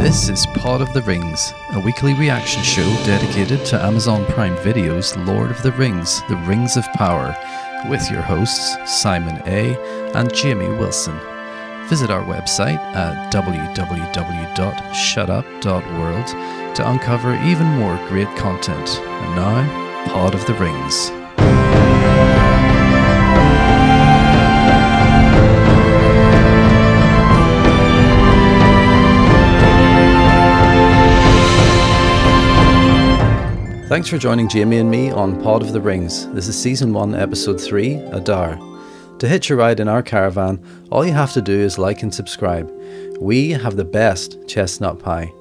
This is Pod of the Rings, a weekly reaction show dedicated to Amazon Prime Video's Lord of the Rings, The Rings of Power, with your hosts Simon A. and Jamie Wilson. Visit our website at www.shutup.world to uncover even more great content. And now, Pod of the Rings. Thanks for joining Jamie and me on Pod of the Rings. This is Season 1, Episode 3, Adar. To hitch a ride in our caravan, all you have to do is like and subscribe. We have the best chestnut pie.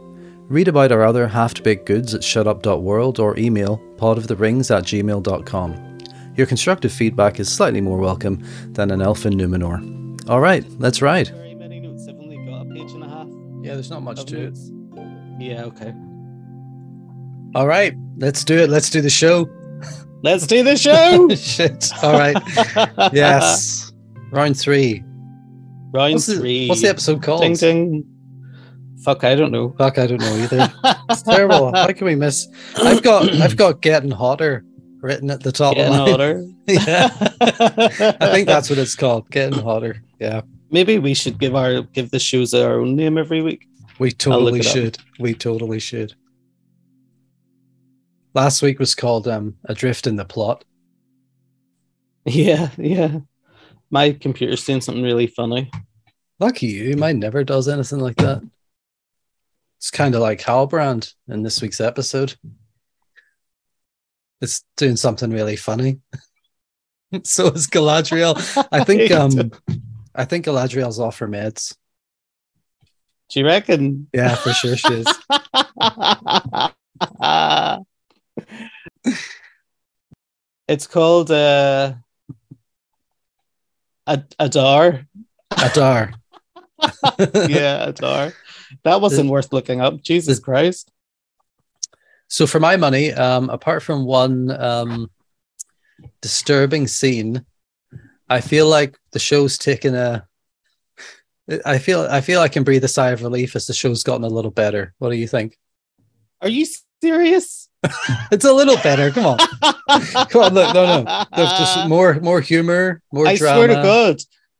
Read about our other half baked goods at shutup.world or email podoftherings at gmail.com. Your constructive feedback is slightly more welcome than an elfin Numenor. Alright, let's ride. Very many notes. I've only got a page and a half Yeah, there's not much to it. Yeah, okay. Alright, let's do it. Let's do the show. Let's do the show. Shit. Alright. yes. Round three. Round What's the, three. what's the episode called? Ding ding. Fuck, I don't know. Fuck, I don't know either. It's terrible. How can we miss? I've got I've got getting hotter written at the top Getting of mine. hotter. yeah, I think that's what it's called. Getting hotter. Yeah, Maybe we should give our give the shows our own name every week. we totally it up. should. We totally should. Last week was called um Adrift in the Plot. Yeah, yeah. My computer's doing something really funny. Lucky you, mine never does anything like that. It's kind of like Halbrand in this week's episode. It's doing something really funny. so is Galadriel. I think um I think Galadriel's off her meds. Do you reckon? Yeah, for sure she is. it's called uh Ad- Adar. Adar. yeah, Adar. That wasn't worth looking up. Jesus Christ. So for my money, um, apart from one um, disturbing scene, I feel like the show's taken a. I feel I feel I can breathe a sigh of relief as the show's gotten a little better. What do you think? Are you serious? It's a little better. Come on, come on. Look, no, no. There's just more more humor, more I drama. swear to God.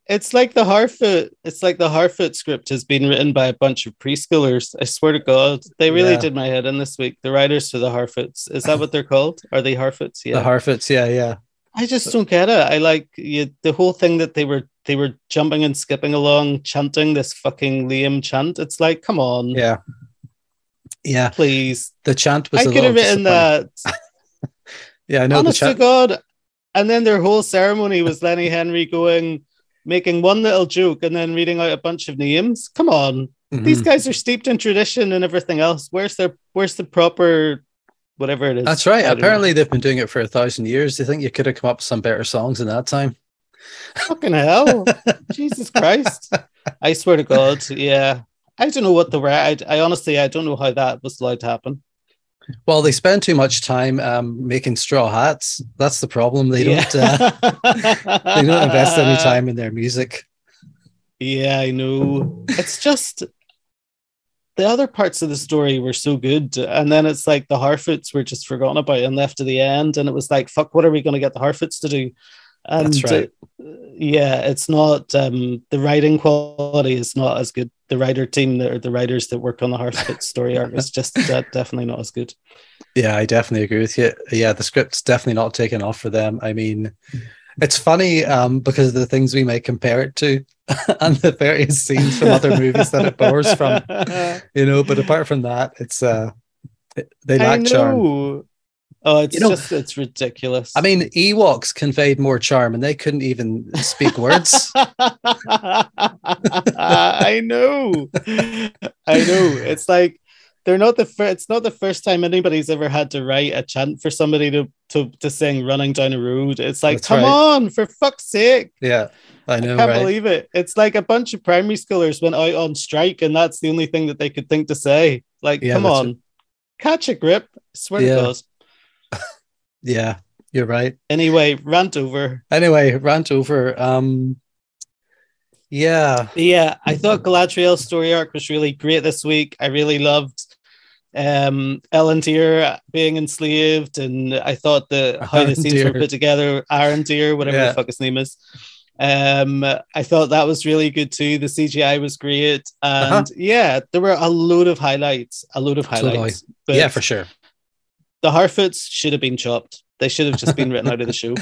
It's like the Harfoot. It's like the Harfoot script has been written by a bunch of preschoolers. I swear to God, they really Yeah. did my head in this week. The writers for the Harfoots. Is that what they're called? Are they Harfoots? Yeah, the. Harfoots, yeah, yeah. I just don't get it. I like you, the whole thing that they were they were jumping and skipping along, chanting this fucking Liam chant. It's like, come on, Yeah. Yeah. please. The chant was I a could have written that. Yeah, I know the Honest to. God. And then their whole ceremony was Lenny Henry going, making one little joke and then reading out a bunch of names. Come on. These Mhm. guys are steeped in tradition and everything else. Where's their where's the proper whatever it is? That's right. Don't know. Apparently, they've been doing it for a thousand years. Do you think you could have come up with some better songs in that time? Fucking hell. Jesus Christ. I swear to God. Yeah. I don't know what the right. I, I honestly, I don't know how that was allowed to happen. Well, they spend too much time um, making straw hats. That's the problem. They Yeah. don't. Uh, they don't invest any time in their music. Yeah, I know. It's just the other parts of the story were so good, and then it's like the Harfoots were just forgotten about and left to the end, and it was like, fuck, what are we going to get the Harfoots to do? And That's right. uh, yeah, it's not um, the writing quality is not as good. The writer team, or the writers that work on the Harfoot story arc, is just uh, definitely not as good. Yeah, I definitely agree with you. Yeah, the script's definitely not taken off for them. I mean, it's funny um, because of the things we may compare it to and the various scenes from other movies that it borrows from. You know, but apart from that, it's uh, they lack charm. Oh, it's You know- just it's ridiculous. I mean, Ewoks conveyed more charm, and they couldn't even speak words. I know. I know. It's like they're not the first. It's not the first time anybody's ever had to write a chant for somebody to to, to sing running down a road. It's like, That's come right. on, for fuck's sake. Yeah, I know, I can't right? believe it. It's like a bunch of primary schoolers went out on strike, and that's the only thing that they could think to say. Like, Yeah, come on, catch a grip. I swear Yeah. to God. Yeah, you're right. Anyway, rant over. Anyway, rant over. Um, Yeah. Yeah, I thought Galadriel's story arc was really great this week. I really loved um Elendil being enslaved, and I thought the how the scenes were put together, Arondir, whatever yeah. the fuck his name is. Um, I thought that was really good too. The CGI was great, and uh-huh. yeah, there were a load of highlights, a load of highlights. Totally. Yeah, for sure. The Harfoots should have been chopped. They should have just been written out of the show.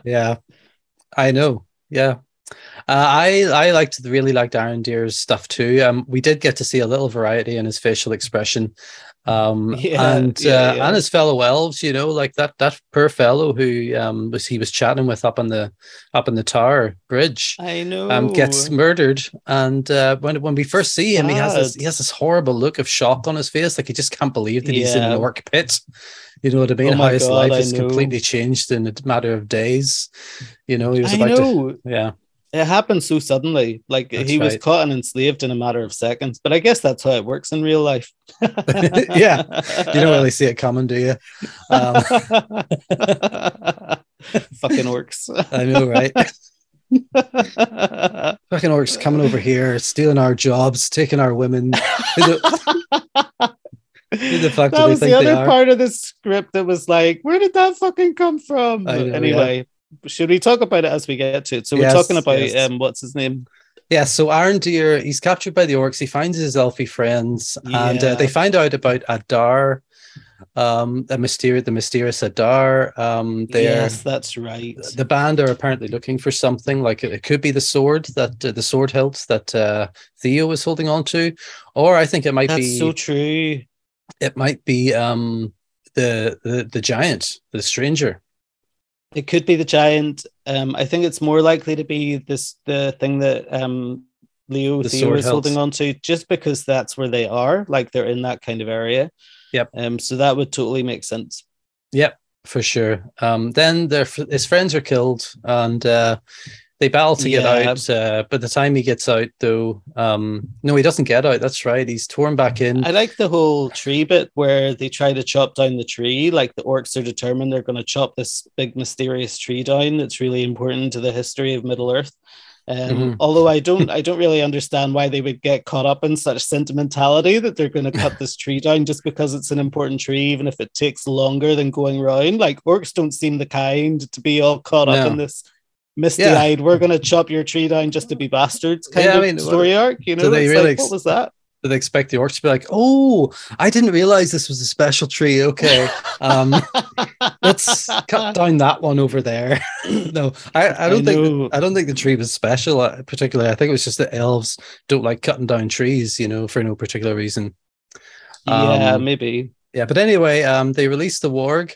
yeah, I know. Yeah, uh, I I liked really liked Arondir's stuff too. Um, we did get to see a little variety in his facial expression, um, yeah, and yeah, uh, yeah. and his fellow elves. You know, like that that poor fellow who um was he was chatting with up on the up on the tower bridge. I know. Um, gets murdered, and uh, when when we first see him, he has this he has this horrible look of shock on his face, like he just can't believe that he's in an orc pit. You know what I mean? Oh How his God, life is completely changed in a matter of days. You know, he was about to yeah it happened so suddenly. Like that's he was caught and enslaved in a matter of seconds. But I guess that's how it works in real life. yeah, you don't really see it coming, do you? Um, Fucking orcs. I know, right? Fucking orcs coming over here, stealing our jobs, taking our women. The, fuck that was the other part of the script that was like, where did that fucking come from? Know, anyway, should we talk about it as we get to it? So we're talking about yes. um, what's his name? Yeah, so Arondir, he's captured by the orcs. He finds his elfie friends, yeah. and uh, they find out about Adar, um, the mysterious, the mysterious Adar. Um, yes, that's right. The band are apparently looking for something. Like it, could be the sword that uh, the sword hilt that uh, Theo was holding on to, or I think it might that's be so true. It might be um, the the the giant, the stranger. It could be the giant. Um, I think it's more likely to be this the thing that um, Leo the Theo is holding on to, just because that's where they are. Like they're in that kind of area. Yep. Um, so that would totally make sense. Yep, for sure. Um, then their his friends are killed, and uh, they battle to get yeah. out. Uh, by the time he gets out, though, um, no, he doesn't get out. That's right. He's torn back in. I like the whole tree bit where they try to chop down the tree. Like the orcs are determined they're going to chop this big mysterious tree down. That's really important to the history of Middle Earth. Um, mm-hmm. Although I don't, I don't really understand why they would get caught up in such sentimentality that they're going to cut this tree down just because it's an important tree, even if it takes longer than going round. Like orcs don't seem the kind to be all caught no. up in this misty eyed, yeah. we're going to chop your tree down just to be bastards kind yeah, of I mean, story arc. You know, they really like, ex- what was that? Did they expect the orcs to be like, oh, I didn't realize this was a special tree. Okay. Um, let's cut down that one over there. no, I, I don't I think I don't think the tree was special uh, particularly. I think it was just that elves don't like cutting down trees, you know, for no particular reason. Yeah, um, maybe. Yeah, but anyway, um, they released the warg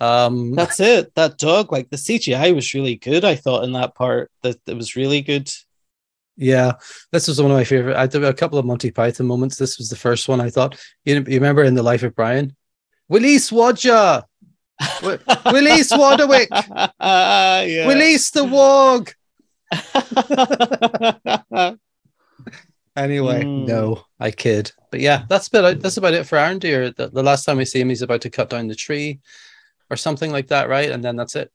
um, That's it. That dog, like the CGI was really good. I thought in that part that it was really good. Yeah, this was one of my favorite. I did a couple of Monty Python moments. This was the first one I thought. You, you remember in the Life of Brian, Release Wodger, release Waterwick, uh, yeah. release the Wog. anyway, mm. no, I kid. But yeah, that's about that's about it for Arondir. The, the last time we see him, he's about to cut down the tree or something like that, right? And then that's it.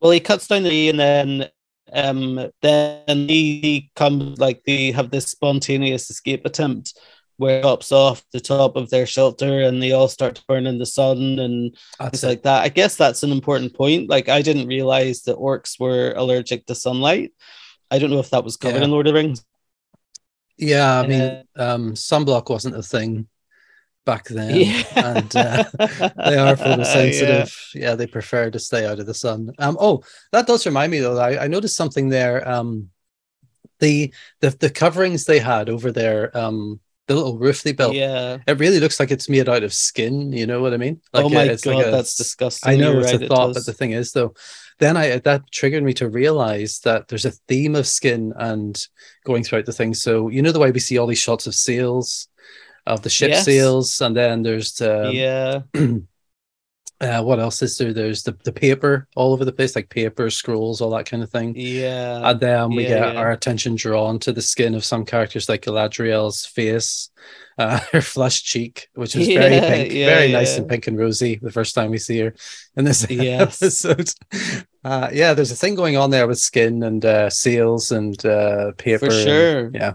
Well, he cuts down the E and then um then he, he comes like they have this spontaneous escape attempt where it hops off the top of their shelter and they all start to burn in the sun and that's things it. like that. I guess that's an important point. Like I didn't realize that orcs were allergic to sunlight. I don't know if that was covered yeah. in Lord of the Rings. Yeah, I mean, uh, um, sunblock wasn't a thing back then, yeah. and uh, they are photosensitive. Yeah. yeah, they prefer to stay out of the sun. Um, oh, that does remind me though. I, I noticed something there. Um, the the the coverings they had over there. Um, the little roof they built. Yeah, it really looks like it's made out of skin. You know what I mean? Like, oh my god, like a, that's disgusting. I know You're it's right, a thought, it but the thing is though, then I that triggered me to realize that there's a theme of skin and going throughout the thing. So you know the way we see all these shots of sails of the ship yes. seals, and then there's the yeah. Uh, what else is there? There's the, the paper all over the place, like paper, scrolls, all that kind of thing. Yeah. And then we Yeah, get yeah. our attention drawn to the skin of some characters, like Galadriel's face, uh, her flushed cheek, which was very pink, yeah, very nice and pink and rosy the first time we see her in this Yes. episode. Uh, yeah, there's a thing going on there with skin and uh, seals and uh, paper. For and- sure. yeah.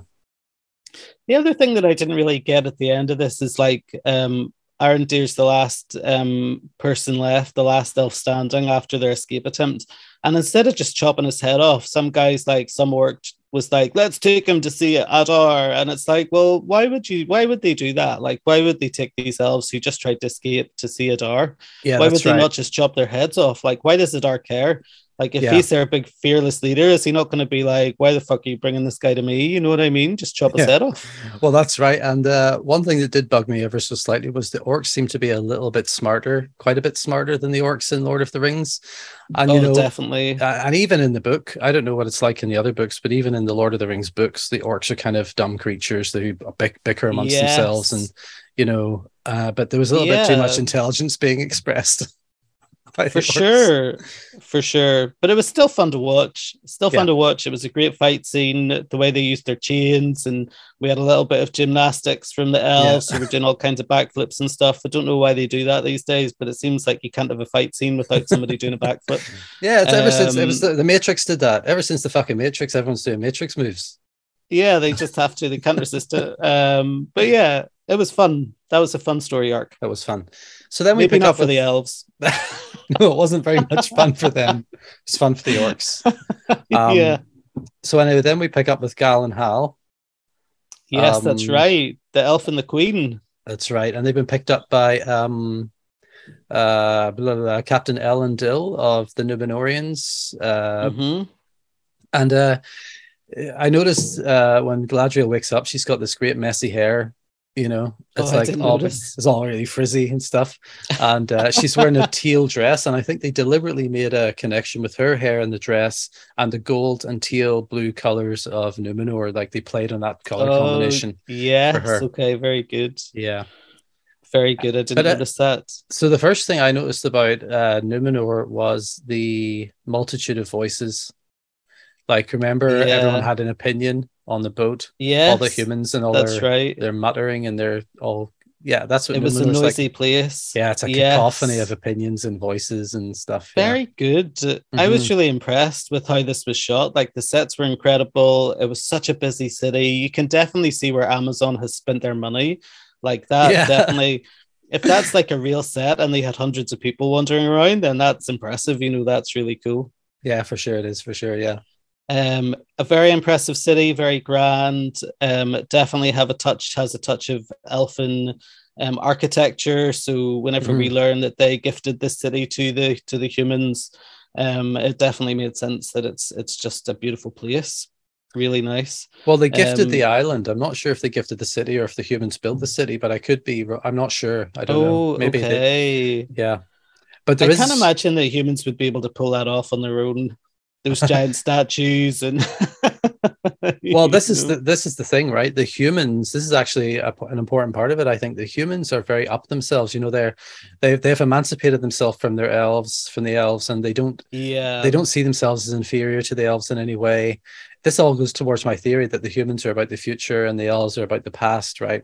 The other thing that I didn't really get at the end of this is like um Arondir's the last um person left, the last elf standing after their escape attempt. And instead of just chopping his head off, some guys like some orc was like, let's take him to see Adar. And it's like, well, why would you why would they do that? Like, why would they take these elves who just tried to escape to see Adar? Yeah, why would they right. not just chop their heads off? Like, why does Adar care? Like, if Yeah. he's their big fearless leader, is he not going to be like, why the fuck are you bringing this guy to me? You know what I mean? Just chop his Yeah. head off. Well, that's right. And uh, one thing that did bug me ever so slightly was the orcs seem to be a little bit smarter, quite a bit smarter than the orcs in Lord of the Rings. And oh, you know, definitely. uh, and even in the book, I don't know what it's like in the other books, but even in the Lord of the Rings books, the orcs are kind of dumb creatures who bick- bicker amongst themselves, and you know, uh, but there was a little bit too much intelligence being expressed. For sure for sure. But it was still fun to watch. Still fun Yeah. to watch. It was a great fight scene the way they used their chains and we had a little bit of gymnastics from the elves who were doing all kinds of backflips and stuff. I don't know why they do that these days but it seems like you can't have a fight scene without somebody doing a backflip. Yeah, it's ever since it was Um, the, the Matrix did that. Ever since the fucking Matrix, everyone's doing Matrix moves. yeah they just have to. They can't resist it. Um but yeah it was fun. That was a fun story arc. That was fun. So then we maybe pick up for with the elves no, it wasn't very much fun for them. It's fun for the orcs. Um, yeah So anyway, then we pick up with Gal and Hal. yes that's um, right the elf and the queen That's right, and they've been picked up by um, uh, blah, blah, blah, Captain Elendil of the Numenorians. Uh, Mhm. And uh, I noticed uh, when Galadriel wakes up, she's got this great messy hair. You know, Oh, it's I like all notice. it's all really frizzy and stuff. And uh, she's wearing a teal dress, and I think they deliberately made a connection with her hair and the dress and the gold and teal blue colors of Numenor. Like they played on that color Oh, combination. Yes. Okay. Very good. Yeah. Very good. I didn't But, uh, notice that. So the first thing I noticed about uh, Numenor was the multitude of voices. Like, remember, Yeah. everyone had an opinion on the boat. Yeah, All the humans and all That's their right. their muttering and they're all. Yeah, that's what It was a Numenor's noisy like. place. Yeah, it's a Yes. cacophony of opinions and voices and stuff. yeah. Very good. I was Mhm. really impressed with how this was shot. Like the sets were incredible. It was such a busy city. You can definitely see where Amazon has spent their money. Like that, Yeah. definitely. If that's like a real set and they had hundreds of people wandering around, then that's impressive. You know, that's really cool. Yeah, for sure it is. For sure, yeah. Um, a very impressive city, very grand. Um, definitely have a touch, has a touch of elfin um, architecture. So whenever we learn that they gifted this city to the to the humans, um, it definitely made sense that it's it's just a beautiful place. Really nice. Well, they gifted Um, the island. I'm not sure if they gifted the city or if the humans built the city, but I could be. I'm not sure. I don't know. Oh, Maybe they, okay. yeah. But there I is can't imagine that humans would be able to pull that off on their own. Those giant statues and well this is know. the this is the thing right the humans this is actually a, an important part of it i think the humans are very up themselves you know they're they've they've emancipated themselves from their elves from the elves and they don't yeah they don't see themselves as inferior to the elves in any way this all goes towards my theory that the humans are about the future and the elves are about the past right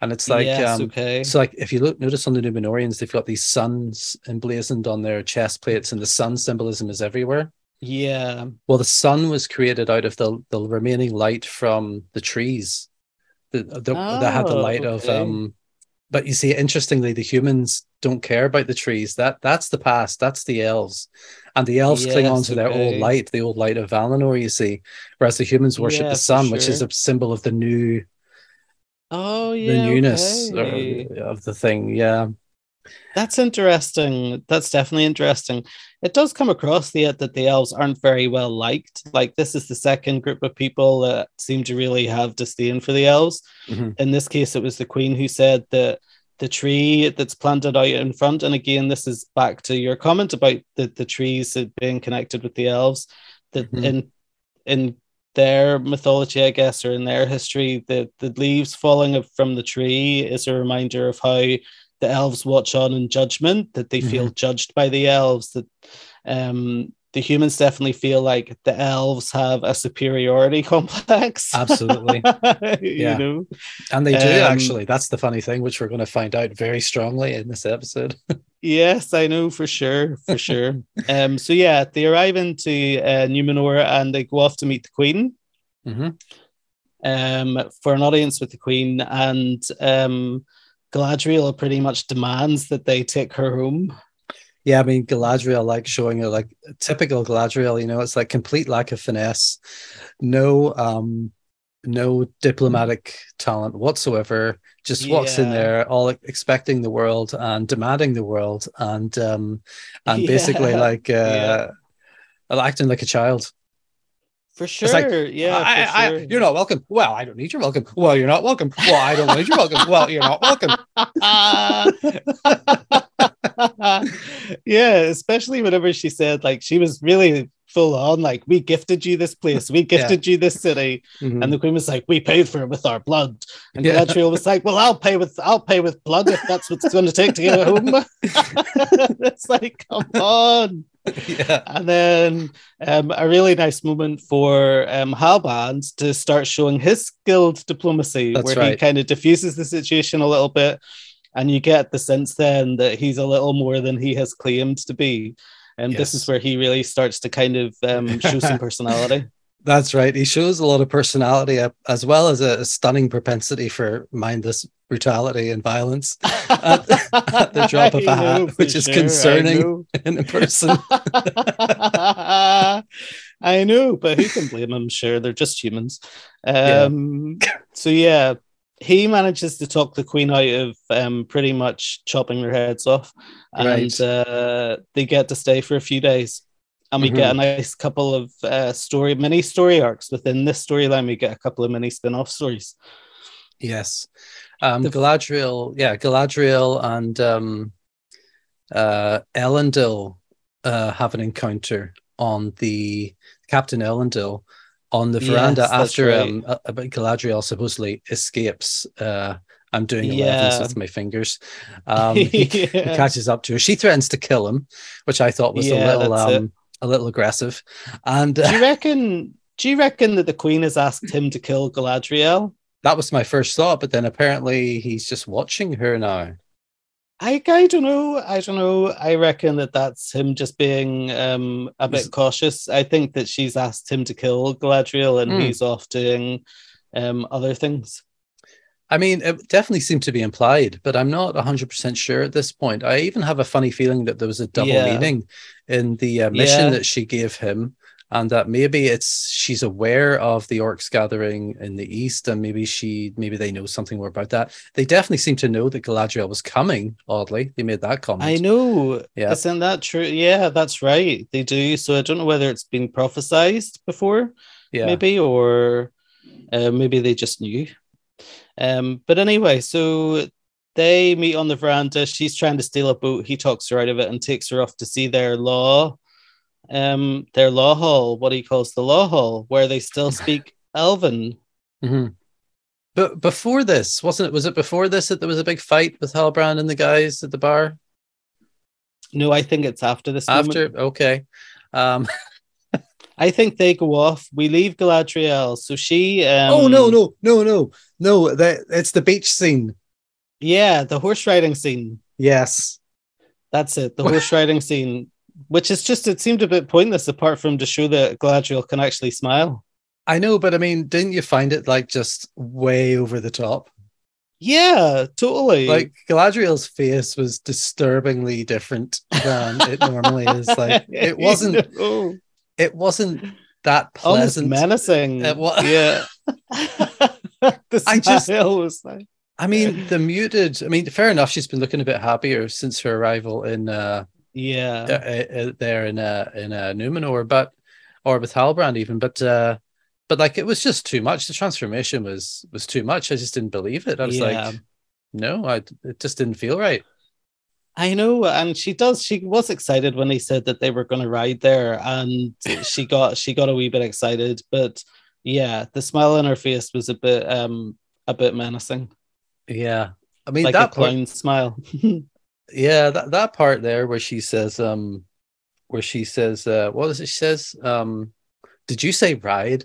and it's like yes, um okay. so like if you look notice on the Numenorians, they've got these suns emblazoned on their chest plates, and the sun symbolism is everywhere. Yeah. Well, the sun was created out of the the remaining light from the trees that the, that had the Oh, light of um. But you see, interestingly, the humans don't care about the trees. That that's the past. That's the elves, and the elves cling on Yes, to their old light, the old light of Valinor. You see, whereas the humans worship Yeah, the sun, which is a symbol of the new, Oh the yeah. newness okay. of the thing. Yeah. That's interesting. That's definitely interesting. It does come across the that the elves aren't very well liked. Like this is the second group of people that seem to really have disdain for the elves. Mhm. In this case, it was the queen who said that the tree that's planted out in front, and again, this is back to your comment about the, the trees being connected with the elves. That Mhm. in in their mythology, I guess, or in their history, the, the leaves falling from the tree is a reminder of how the elves watch on in judgment, that they feel judged by the elves, that um, the humans definitely feel like the elves have a superiority complex. Absolutely. you Yeah. know? And they do Um, actually. That's the funny thing, which we're going to find out very strongly in this episode. Yes, I know for sure, for sure. um, so yeah, they arrive into uh, Numenor and they go off to meet the Queen. hmm um, for an audience with the Queen, and um, Galadriel pretty much demands that they take her home. Yeah, I mean Galadriel, like showing her like typical Galadriel, you know, it's like complete lack of finesse, no um no diplomatic talent whatsoever. Just walks in there all expecting the world and demanding the world and um and basically Yeah, like yeah. uh acting like a child. For sure, like, yeah, I, for I- sure. you're not welcome. Well, I don't need your welcome. Well, you're not welcome. Well, I don't need your welcome. Well, you're not welcome. yeah, especially whenever she said like she was really full on, like we gifted you this place, we gifted you this city, Mhm. and the queen was like, we paid for it with our blood, and Yeah. Galadriel was like, well, I'll pay with I'll pay with blood if that's what's going to take to get it home. it's like, come on. yeah. And then um, a really nice moment for um, Halbrand to start showing his skilled diplomacy, That's where he kind of diffuses the situation a little bit. And you get the sense then that he's a little more than he has claimed to be. And this is where he really starts to kind of um, show some personality. That's right. He shows a lot of personality as well as a stunning propensity for mindless brutality and violence At- at the drop of a hat, which is sure, concerning. in a person. I know, but who can blame them? Sure, they're just humans. Um, so yeah, he manages to talk the queen out of um, pretty much chopping their heads off, and Right. uh, they get to stay for a few days. And we get a nice couple of uh, story, mini story arcs within this storyline. We get a couple of mini spin-off stories. Yes. Um, The- Galadriel, yeah, Galadriel and um, uh, Elendil uh, have an encounter on the Captain Elendil on the veranda that's after right. um, uh, Galadriel supposedly escapes. Uh, I'm doing 11s Yeah. with my fingers. Um, he, he catches up to her. She threatens to kill him, which I thought was a little um, a little aggressive. And Do uh, you reckon? Do you reckon that the queen has asked him to kill Galadriel? that was my first thought. But then apparently he's just watching her now. I, I don't know. I don't know. I reckon that that's him just being um, a bit cautious. I think that she's asked him to kill Galadriel and Hmm. he's off doing um, other things. I mean, it definitely seemed to be implied, but I'm not 100% sure at this point. I even have a funny feeling that there was a double Yeah. meaning in the uh, mission Yeah. that she gave him, and that maybe it's she's aware of the orcs gathering in the east, and maybe she maybe they know something more about that. They definitely seem to know that Galadriel was coming. Oddly, they made that comment. I know. Yeah. Isn't that true? Yeah, that's right. They do. So I don't know whether it's been prophesized before, Yeah, maybe, or uh, maybe they just knew. Um, but anyway, so they meet on the veranda. She's trying to steal a boat. He talks her out of it and takes her off to see their law, um, their law hall, what he calls the law hall, where they still speak Elven. Mhm. But before this, wasn't it? Was it before this that there was a big fight with Halbrand and the guys at the bar? No, I think it's after this. After, moment. okay. Um, I think they go off. We leave Galadriel, so she. Um, oh no, no, no, no, no! That it's the beach scene. Yeah, the horse riding scene. Yes, That's it. The horse riding scene, which is just it seemed a bit pointless apart from to show that Galadriel can actually smile. I know, but I mean, didn't you find it like just way over the top? Yeah, totally. Like Galadriel's face was disturbingly different than it normally is. Like it wasn't. Know. It wasn't that pleasant. almost menacing. It wa- yeah. the I just- was like I mean, the muted. I mean, fair enough. She's been looking a bit happier since her arrival in uh, yeah. uh, uh, there in uh, in uh, Numenor, but or with Halbrand even, but uh, but like it was just too much. The transformation was was too much. I just didn't believe it. I was Yeah. like, no, I it just didn't feel right. I know, and she does. She was excited when he said that they were going to ride there, and she got she got a wee bit excited. But yeah, the smile on her face was a bit um a bit menacing. Yeah, I mean like that a clown smile. yeah that, that part there where she says um where she says uh what is it she says um did you say ride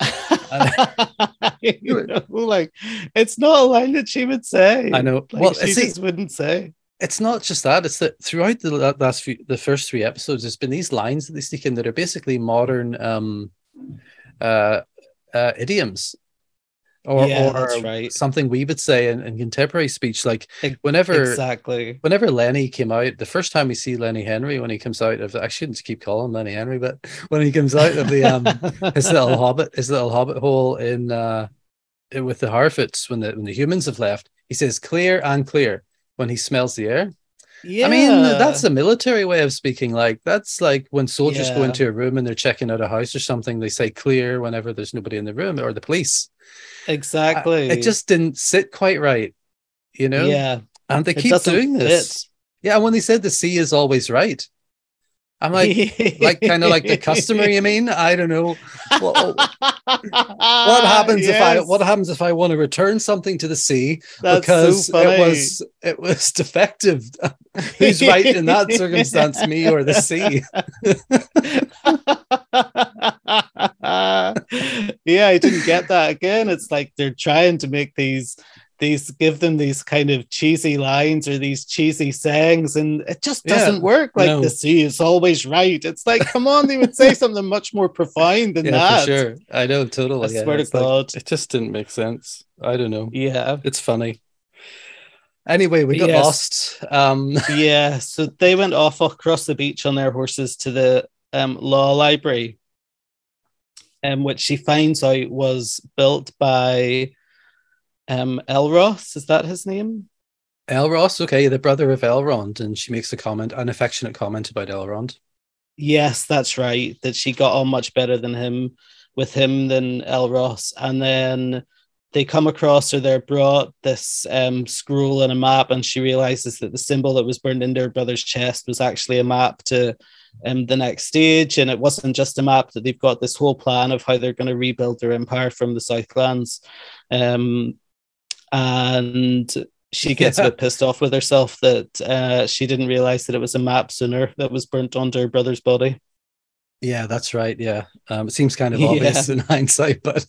you know, like it's not a line that she would say. i know Like, well she see, just wouldn't say. it's not just that it's that throughout the last few the first three episodes there's been these lines that they sneak in that are basically modern um uh uh idioms or, Yeah, or that's right. something we would say in, in contemporary speech like whenever Exactly. whenever Lenny came out, the first time we see Lenny Henry when he comes out of I shouldn't keep calling Lenny Henry, but when he comes out of the um his little hobbit his little hobbit hole in uh with the Harfoots when the when the humans have left, he says clear and clear when he smells the air. Yeah. I mean, that's a military way of speaking. Like that's like when soldiers go into a room and they're checking out a house or something, they say clear whenever there's nobody in the room or the police. exactly. It just didn't sit quite right, you know? yeah. And they It keep doing this. Yeah, and when they said the sea is always right. I'm like, like kind of like the customer, you mean? I don't know. Well, what happens if I what happens if I want to return something to the sea That's because so it was it was defective? Who's right in that circumstance, me or the sea? yeah, I didn't get that again. It's like they're trying to make these these give them these kind of cheesy lines or these cheesy sayings, and it just doesn't work. Like no. the sea is always right. It's like, come on, they would say something much more profound than yeah, that. for sure. I know totally. I yeah. swear to like- God. it just didn't make sense. I don't know. Yeah. It's funny. Anyway, we got Yes. lost. Um, yeah, so they went off across the beach on their horses to the um, law library, um, which she finds out was built by um, Elros. Is that his name? Elros, okay, the brother of Elrond, and she makes a comment, an affectionate comment about Elrond. Yes, that's right. That she got on much better than him with him than Elros, and then they come across or they're brought this um, scroll and a map, and she realizes that the symbol that was burned into her brother's chest was actually a map to um, the next stage, and it wasn't just a map. That they've got this whole plan of how they're going to rebuild their empire from the Southlands, um, and she gets a bit pissed off with herself that uh, she didn't realize that it was a map sooner that was burnt onto her brother's body. Yeah, that's right. Yeah, um, it seems kind of Yeah. obvious in hindsight, but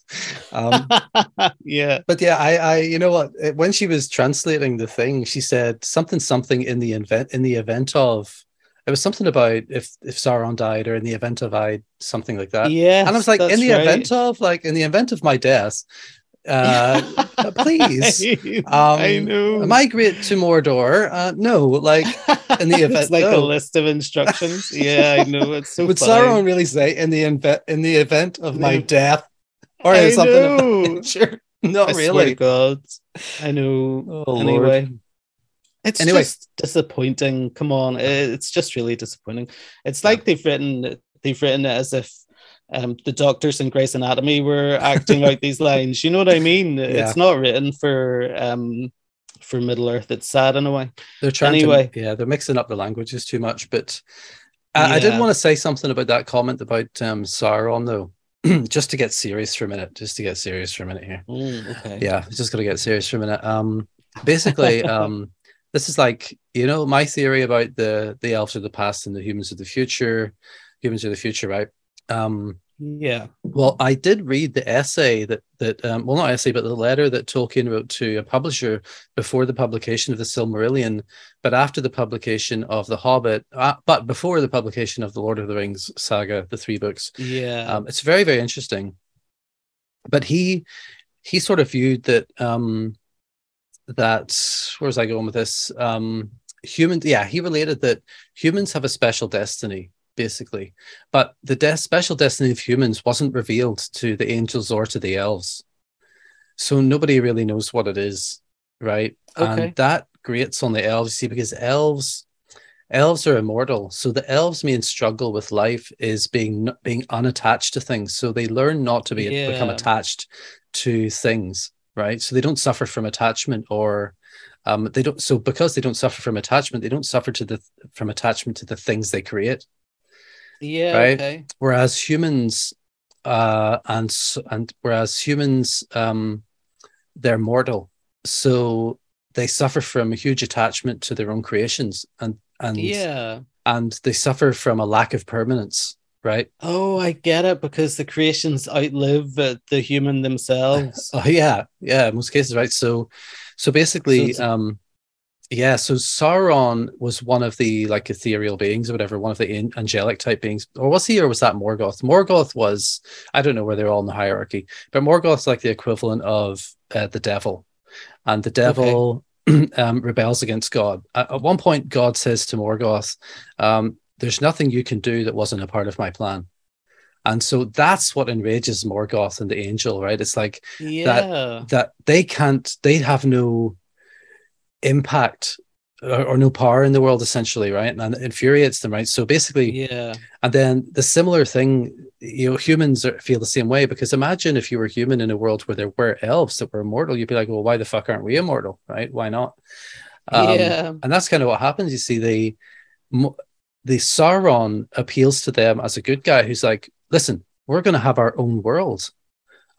um, yeah. but yeah, I, I, you know what? When she was translating the thing, she said something, something in the event, in the event of, it was something about if if Sauron died or in the event of I, something like that. Yeah. and I was like, in the event of, like, in the event of my death, uh, please, I um, know. migrate to Mordor. Uh, no, like, in the event- it's like no. a list of instructions. Yeah, I know. It's so would funny. Sauron really say in the event in the event of my death or I something? know. nature? Not I really. God. I know. Oh, anyway. Lord. It's Anyway. just disappointing. Come on, it's just really disappointing. It's like they've written they've written it as if um, the doctors in Grey's Anatomy were acting out these lines. You know what I mean? It's not written for um, for Middle Earth. It's sad in a way. They're trying Anyway. to, yeah, they're mixing up the languages too much. But I, I did want to say something about that comment about um, Sauron, though, just to get serious for a minute. Just to get serious for a minute here. Mm, okay. Yeah, just gotta get serious for a minute. Um, basically, um, this is like you know my theory about the the elves of the past and the humans of the future. Humans of the future, right? Um, Yeah. Well, I did read the essay that that um, well, not essay, but the letter that Tolkien wrote to a publisher before the publication of the Silmarillion, but after the publication of the Hobbit, uh, but before the publication of the Lord of the Rings saga, the three books. Yeah. Um, it's very very interesting. But he he sort of viewed that um, that where's I going with this? Um, human, yeah, he related that humans have a special destiny basically. But the de- special destiny of humans wasn't revealed to the angels or to the elves. So nobody really knows what it is, right? Okay. And that grates on the elves, see, because elves elves are immortal. So the elves' main struggle with life is being being unattached to things. So they learn not to be become attached to things, right? So they don't suffer from attachment or um, they don't so because they don't suffer from attachment, they don't suffer to the from attachment to the things they create yeah. right? Okay. whereas humans uh and and whereas humans um they're mortal so they suffer from a huge attachment to their own creations and and Yeah. and they suffer from a lack of permanence right Oh, I get it because the creations outlive uh, the human themselves. oh yeah yeah in most cases right so so basically So um yeah so sauron was one of the like ethereal beings or whatever one of the an- angelic type beings. Or was he or was that morgoth? Morgoth was i don't know where they're all in the hierarchy but morgoth's like the equivalent of uh, the devil. And the devil um, rebels against god. At, at one point god says to morgoth um, there's nothing you can do that wasn't a part of my plan. And so that's what enrages morgoth and the angel right? It's like yeah. that they can't they have no impact or, or no power in the world essentially right? And it infuriates them right? So basically yeah. and then the similar thing you know humans are, feel the same way because imagine if you were human in a world where there were elves that were immortal you'd be like well why the fuck aren't we immortal right? Why not? Um, yeah. and that's kind of what happens you see. The the sauron appeals to them as a good guy who's like listen we're going to have our own world.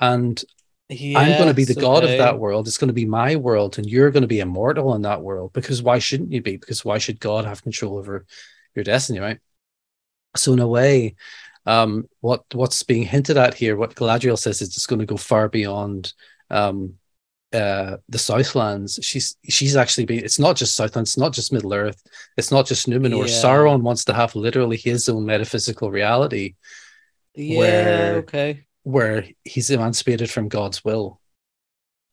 And I'm going to be the Yes, god okay. of that world. It's going to be my world, and you're going to be immortal in that world. Because why shouldn't you be? Because why should God have control over your destiny, right? So in a way, um, what what's being hinted at here, what Galadriel says, is it's going to go far beyond um, uh, the Southlands. She's she's actually been. It's not just Southlands. It's not just Middle Earth. It's not just Numenor. Yeah. Sauron wants to have literally his own metaphysical reality Yeah. where- Okay. Where he's emancipated from God's will.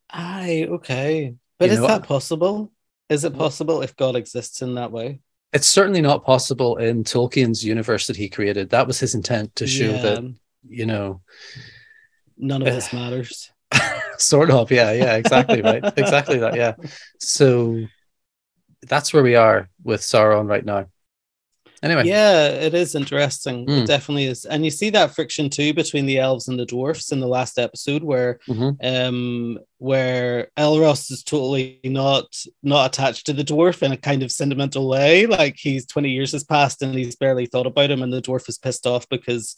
Aye. Okay. But You is know, that possible? Is it possible if God exists in that way? it's certainly not possible in Tolkien's universe that he created. That was his intent to show Yeah, that, you know, none of this matters. sort of, yeah, yeah, exactly, right, exactly that, yeah. So that's where we are with Sauron right now. Anyway, Yeah, it is interesting. Mm. It definitely is. And you see that friction too between the elves and the dwarfs in the last episode where Mhm. um where Elros is totally not not attached to the dwarf in a kind of sentimental way. Like he's 20 years has passed and he's barely thought about him, and the dwarf is pissed off because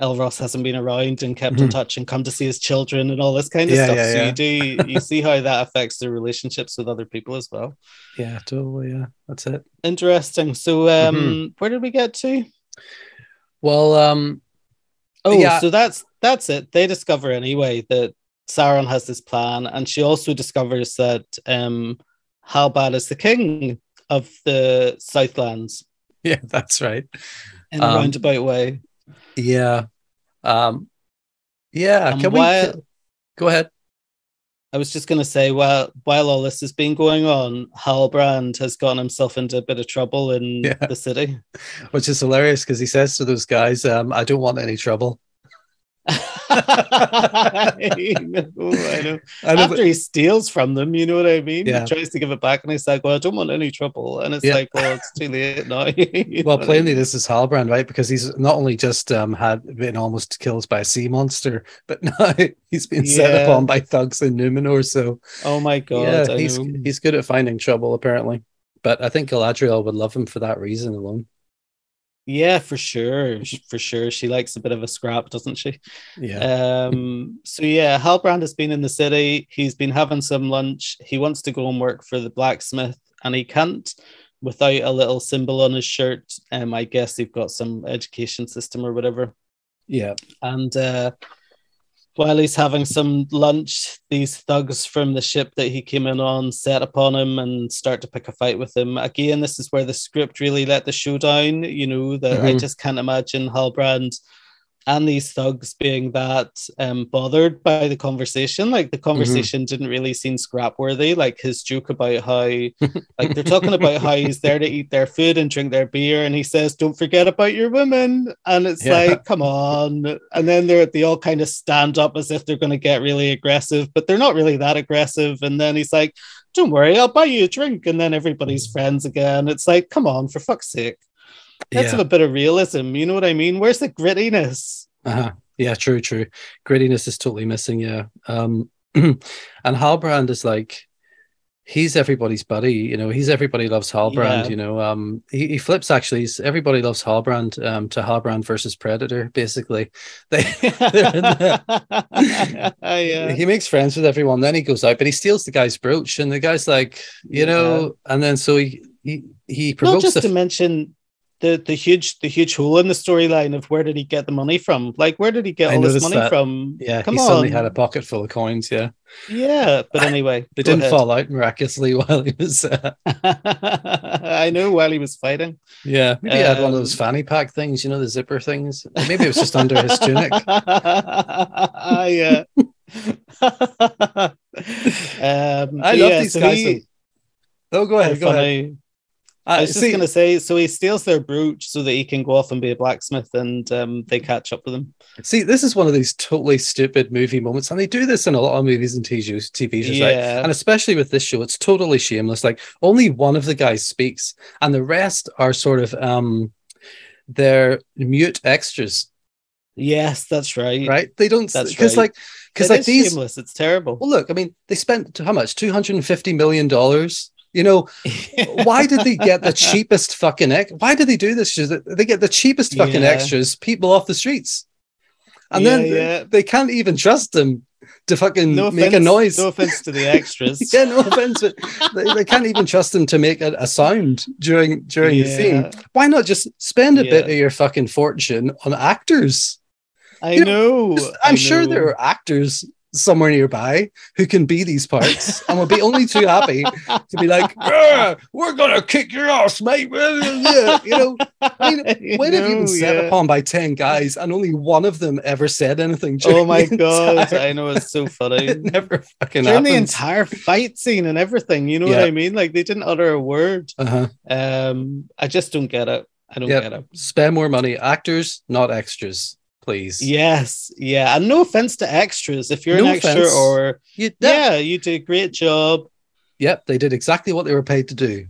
Elros hasn't been around and kept in Mhm. touch and come to see his children and all this kind of Yeah, stuff. yeah, so yeah. you do you see how that affects their relationships with other people as well. yeah, totally, yeah, that's it. Interesting. So um Mm-hmm. where did we get to? Well, um, Oh, Yeah. so that's that's it. They discover anyway that Sauron has this plan, and she also discovers that um Halbrand is the king of the Southlands yeah, that's right. in a Um, roundabout way. Yeah, um, yeah. And Can while- we go ahead? I was just gonna say, while while all this has been going on, Halbrand has gotten himself into a bit of trouble in Yeah. the city. Which is hilarious because he says to those guys, um, "I don't want any trouble." I know, I know. I know, After he steals from them, you know what I mean? Yeah. He tries to give it back and he's like, Well, I don't want any trouble. And it's Yeah. like, Well, it's too late now. Well, I plainly, mean? this is Halbrand, right? Because he's not only just um, had been almost killed by a sea monster, but now he's been set upon by thugs in Numenor. So Oh my god. yeah, he's know. he's good at finding trouble, apparently. But I think Galadriel would love him for that reason alone. Yeah, for sure. For sure. She likes a bit of a scrap, doesn't she? Yeah, Um, so yeah, Halbrand has been in the city. He's been having some lunch. He wants to go and work for the blacksmith, and he can't without a little symbol on his shirt. Um, I guess they've got some education system or whatever. yeah, And uh, while he's having some lunch, these thugs from the ship that he came in on set upon him and start to pick a fight with him. Again, this is where the script really let the show down. You know, that I Mhm. just can't imagine Halbrand and these thugs being that um, bothered by the conversation. Like the conversation didn't really seem scrap worthy. Like his joke about how, like they're talking about how he's there to eat their food and drink their beer, and he says, "Don't forget about your women." And it's Yeah. like, come on. And then they're they all kind of stand up as if they're going to get really aggressive, but they're not really that aggressive. And then he's like, "Don't worry, I'll buy you a drink." And then everybody's friends again. It's like, come on, for fuck's sake. Let's have a bit of realism. You know what I mean? Where's the grittiness? uh-huh. yeah. True, true. Grittiness is totally missing. Yeah, um, and Halbrand is like, he's everybody's buddy. You know, he's everybody loves Halbrand. Yeah. You know, um, he, he flips actually. He's everybody loves Halbrand. Um, to Halbrand versus Predator. Basically, they the, yeah. he makes friends with everyone. Then he goes out, but he steals the guy's brooch, and the guy's like, you Yeah. know, and then so he he he Not just the to mention the the huge the huge hole in the storyline of where did he get the money from? Like where did he get I all this money that. from? yeah. come he on. suddenly had a pocket full of coins. Yeah, Yeah, but anyway, they didn't ahead. fall out miraculously while he was. Uh, I know while he was fighting. yeah, maybe he had one of Um, those fanny pack things. You know, the zipper things. Maybe it was just under his tunic. yeah. um, I love yeah, these so guys. he- Oh, go ahead. Go ahead. I Uh, was just see, gonna say, so he steals their brooch so that he can go off and be a blacksmith, and um, they catch up with him. see, this is one of these totally stupid movie moments, and they do this in a lot of movies and TV shows, TV shows, right? And especially with this show, it's totally shameless. Like only one of the guys speaks, and the rest are sort of um, they're mute extras, yes, that's right. right? They don't That's because right. like because like these. shameless. It's terrible. Well, look, I mean, they spent how much? Two hundred and fifty million dollars. You know, why did they get the cheapest fucking ex- why did they do this they get the cheapest fucking Yeah. extras people off the streets and Yeah, then yeah. they can't even trust them to fucking No make offense, a noise No offense to the extras. yeah no offense but they, they can't even trust them to make a, a sound during during the scene why not just spend a bit of your fucking fortune on actors I You know. I i'm sure know. there are actors somewhere nearby who can be these parts and would be only too happy to be like we're gonna kick your ass mate you know I mean, when have you been set yeah. upon by 10 guys and only one of them ever said anything? Oh my god, I know it's so funny. it never fucking During the entire fight scene and everything, you know Yeah. what I mean? Like they didn't utter a word. uh-huh. Um, I just don't get it. I don't Yep. get it. Spend more money. Actors, not extras, please. Yes, yeah, and no offense to extras. If you're No an extra offense. or You, yeah, you do a great job. Yep, they did exactly what they were paid to do.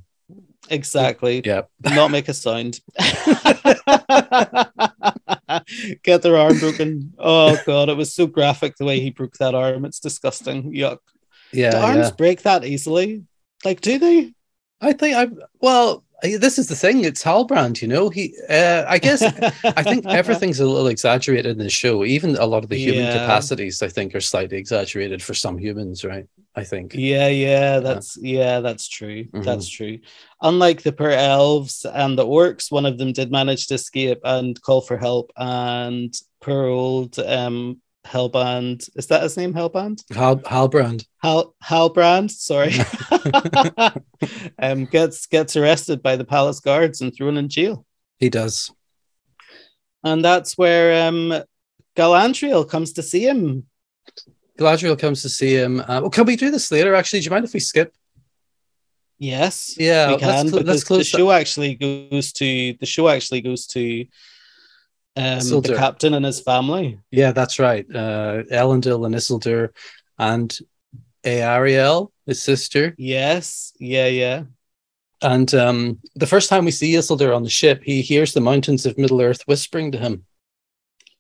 Exactly. Yep. Not make a sound. Get their arm broken. Oh god, it was so graphic the way he broke that arm. It's disgusting. Yuck. Yeah, do arms yeah. break that easily? Like, do they? I think I well, this is the thing. It's Halbrand, you know. He, uh, I guess, I think everything's a little exaggerated in the show. Even a lot of the human Yeah. capacities, I think, are slightly exaggerated for some humans, right? I think. Yeah, yeah, that's yeah, that's true. Mhm. That's true. Unlike the per elves and the orcs, one of them did manage to escape and call for help. And per old um Hellband, is that his name? Hellband? Hal Halbrand. Hal Halbrand, sorry. um gets gets arrested by the palace guards and thrown in jail. He does. And that's where um Galadriel comes to see him. Galadriel comes to see him. Uh, well, can we do this later? Actually, do you mind if we skip? Yes. Yeah, we let's can cl- because let's close the show actually goes to the show actually goes to um, the captain and his family. Yeah, that's right. Uh, Elendil and Isildur and Ariel, his sister. Yes, yeah, yeah, And um, the first time we see Isildur on the ship, he hears the mountains of Middle Earth whispering to him.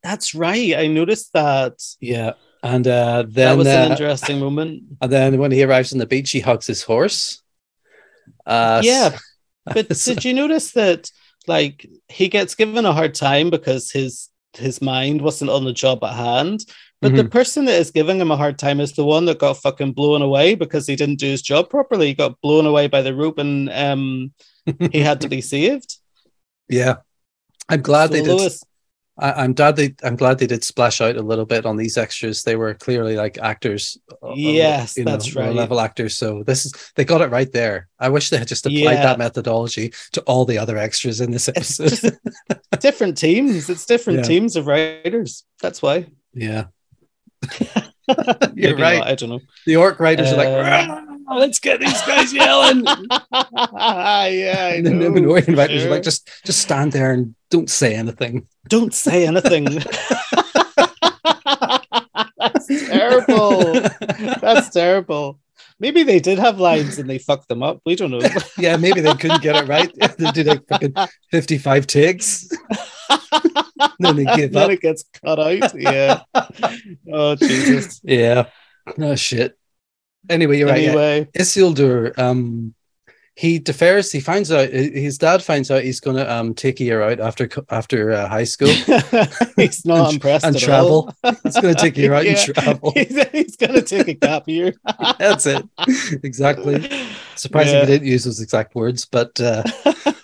that's right. I noticed that. Yeah. And uh, that then, was an uh, interesting moment. and then when he arrives on the beach, he hugs his horse. Uh, yeah, but did you notice that? Like he gets given a hard time because his his mind wasn't on the job at hand. But the person that is giving him a hard time is the one that got fucking blown away because he didn't do his job properly. He got blown away by the rope and um, he had to be saved. yeah. I'm glad So they did. I, I'm glad they. I'm glad they did splash out a little bit on these extras. They were clearly like actors. uh, uh, Yes, that's right. Level actors. So this is they got it right there. I wish they had just applied Yeah. that methodology to all the other extras in this episode. different teams. It's different Yeah. teams of writers. That's why. yeah, Maybe right. not, I don't know. the orc writers are like, Uh, let's get these guys yelling. yeah, I and the writers sure. are like, just just stand there and don't say anything. Don't say anything. That's terrible. That's terrible. Maybe they did have lines and they fucked them up. We don't know. yeah, maybe they couldn't get it right. they did like fucking 55 takes. then they give then up. it gets cut out. Yeah. Oh Jesus. Yeah. No shit. Anyway, you're right. yeah. anyway, Isildur, um, he defers. He finds out his dad finds out he's going to um take a year out after after uh, high school he's not And- impressed and at travel. all. He's going to take a year out Yeah. and travel. He's, he's gonna take a gap year. That's it. Exactly. Surprising Yeah. he didn't use those exact words, but uh,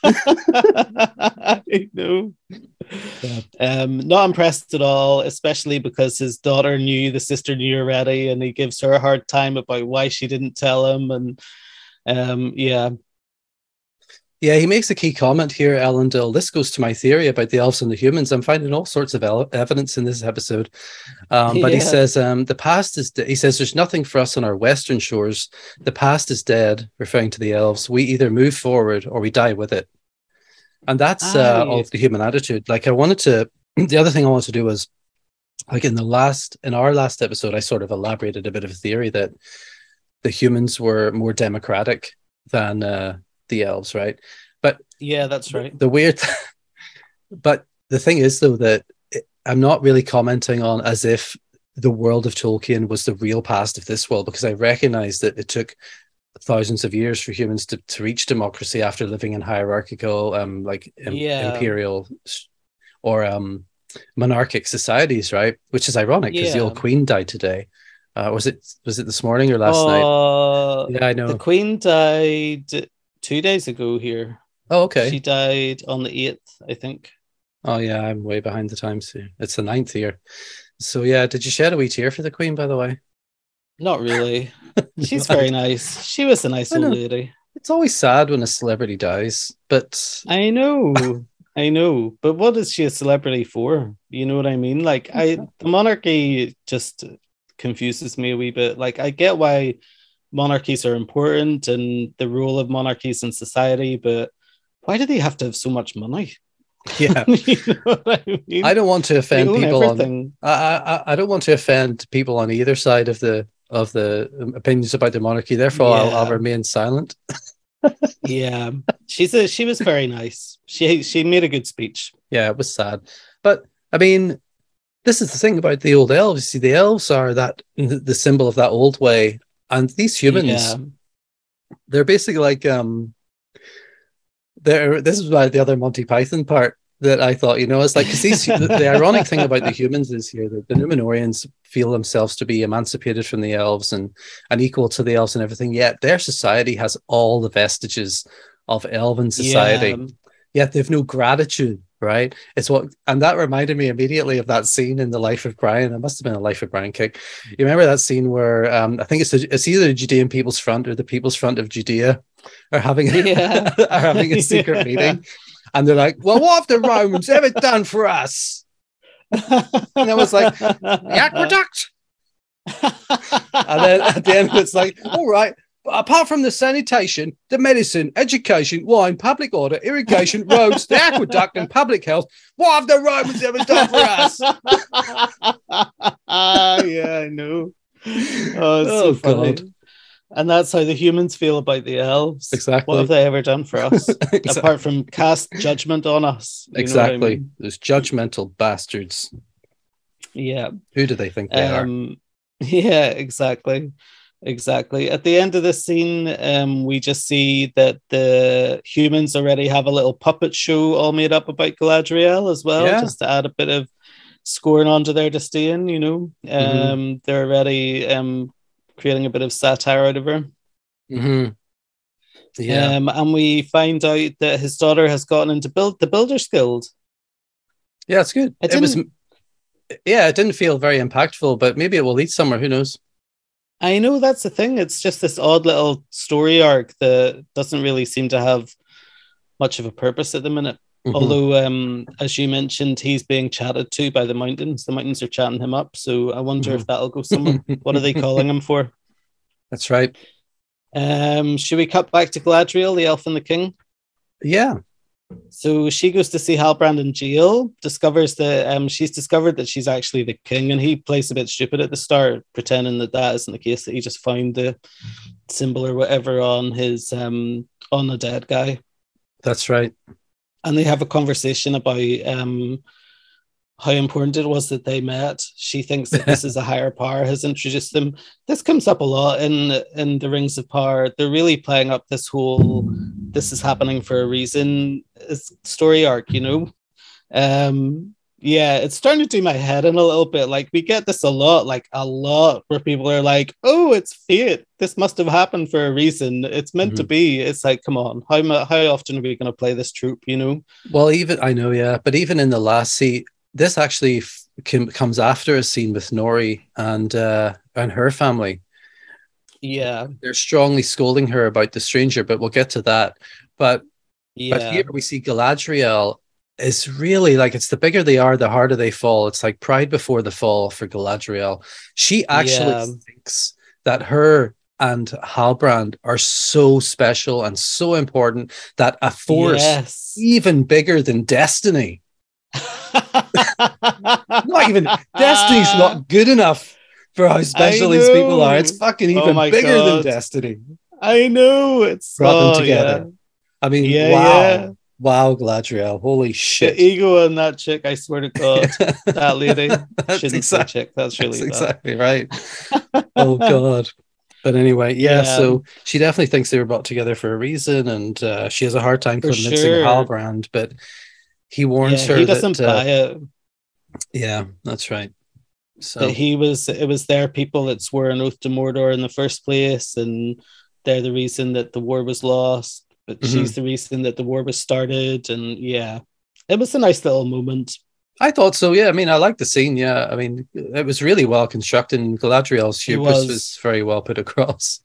I know. Yeah. Um, not impressed at all, especially because his daughter knew, the sister knew already, and he gives her a hard time about why she didn't tell him. And um, yeah, yeah, he makes a key comment here, Elendil. This goes to my theory about the elves and the humans. I'm finding all sorts of el- evidence in this episode. Um, but he says um, the past is. De- he says there's nothing for us on our western shores. The past is dead, referring to the elves. We either move forward or we die with it. And that's uh, of the human attitude. Like I wanted to. The other thing I wanted to do was, like in the last, in our last episode, I sort of elaborated a bit of a theory that the humans were more democratic than uh, the elves, right? But yeah, that's right. the weird but the thing is though that i'm not really commenting on as if the world of tolkien was the real past of this world because i recognize that it took thousands of years for humans to, to reach democracy after living in hierarchical um like im- Yeah. imperial or um monarchic societies right which is ironic because the old queen died today uh was it was it this morning or last night Uh, yeah i know The Queen died two days ago here. oh okay She died on the 8th, I think. Oh yeah, I'm way behind the times here. It's the ninth year. So yeah, did you shed a wee tear for the Queen, by the way? Not really. She's very nice. She was a nice old lady. It's always sad when a celebrity dies, but I know. I know. But what is she a celebrity for? You know what I mean? Like I the monarchy just confuses me a wee bit. Like I get why monarchies are important and the role of monarchies in society, but why do they have to have so much money? yeah, you know I mean? I don't want to offend people. On. I, I I don't want to offend people on either side of the of the um, opinions about the monarchy. Therefore, I'll, I'll remain silent. Yeah. She's a she was very nice. She she made a good speech. Yeah, it was sad, but I mean, this is the thing about the old elves. You see, the elves are that the symbol of that old way, and these humans. Yeah. they're basically like um they're this is why the other monty python part that i thought you know it's like because these the, the ironic thing about the humans is here that the Númenóreans feel themselves to be emancipated from the elves and and equal to the elves and everything yet their society has all the vestiges of elven society Yeah. yet they've no gratitude right? It's what and that reminded me immediately of that scene in the life of brian. It must have been a life of brian kick. You remember that scene where um i think it's, the, it's either the judean people's front or the people's front of judea are having a, Yeah. are having a secret Yeah. meeting. And they're like well what have the romans ever done for us? And I was like, the aqueduct. And then at the end it's like all right apart from the sanitation, the medicine, education, wine, public order, irrigation, roads, the aqueduct, and public health, what have the Romans ever done for us? yeah, I know. Oh, Oh, so funny. God. And that's how the humans feel about the elves. Exactly. What have they ever done for us? Exactly. Apart from cast judgment on us. Know I exactly. mean? Those judgmental bastards. Yeah. Who do they think they are? Um, yeah, exactly. Exactly. At the end of the scene, um, we just see that the humans already have a little puppet show all made up about Galadriel as well, Yeah. just to add a bit of scoring onto their disdain, you know. Um, Mhm. they're already um creating a bit of satire out of her. hmm Yeah. Um, and we find out that his daughter has gotten into build the Builders Guild. yeah, it's good. I It was, yeah, it didn't feel very impactful, but maybe it will lead somewhere. Who knows? I know that's the thing. It's just this odd little story arc that doesn't really seem to have much of a purpose at the minute. Mhm. Although, um, as you mentioned, he's being chatted to by the mountains. The mountains are chatting him up. So I wonder if that'll go somewhere. what are they calling him for? That's right. Um, should we cut back to Galadriel, the elf and the king? Yeah. So she goes to see Halbrand in jail, discovers that um, she's discovered that she's actually the king, and he plays a bit stupid at the start, pretending that that isn't the case, that he just found the symbol or whatever on his um, on a dead guy. That's right. And they have a conversation about um, how important it was that they met. She thinks that this is a higher power has introduced them. This comes up a lot in in the Rings of Power. They're really playing up this whole "this is happening for a reason" story arc. You know, um, yeah, it's starting to do my head in a little bit. Like we get this a lot, like a lot, where people are like, "Oh, it's fate. This must have happened for a reason. It's meant mm-hmm. to be." It's like, come on, how how often are we going to play this trope? You know? Well, even I know, yeah, but even in the last scene, this actually f- comes after a scene with Nori and uh, and her family. Yeah, they're strongly scolding her about the stranger, but we'll get to that. But yeah. but here we see Galadriel is really like it's the bigger they are, the harder they fall. It's like pride before the fall for Galadriel. She actually yeah. thinks that her and Halbrand are so special and so important that a force yes. even bigger than destiny. not even destiny's not good enough for how special these people are. It's fucking oh even oh bigger God. than destiny. I know it's brought oh, them together. Yeah. I mean, yeah, wow. Yeah. Wow, Galadriel. Holy shit. The ego in that chick, I swear to God. that lady. Shouldn't exactly, chick. That's really that's exactly right. oh God. But anyway, yeah, yeah, so she definitely thinks they were brought together for a reason, and uh, she has a hard time for convincing sure. Halbrand, but he warns yeah, her. He doesn't that, uh, buy it. Yeah, that's right. So that he was it was their people that swore an oath to Mordor in the first place, and they're the reason that the war was lost but mm-hmm. she's the reason that the war was started. And yeah, it was a nice little moment. I thought so. Yeah, I mean, I like the scene. Yeah, I mean, it was really well constructed. And Galadriel's hubris was. was very well put across.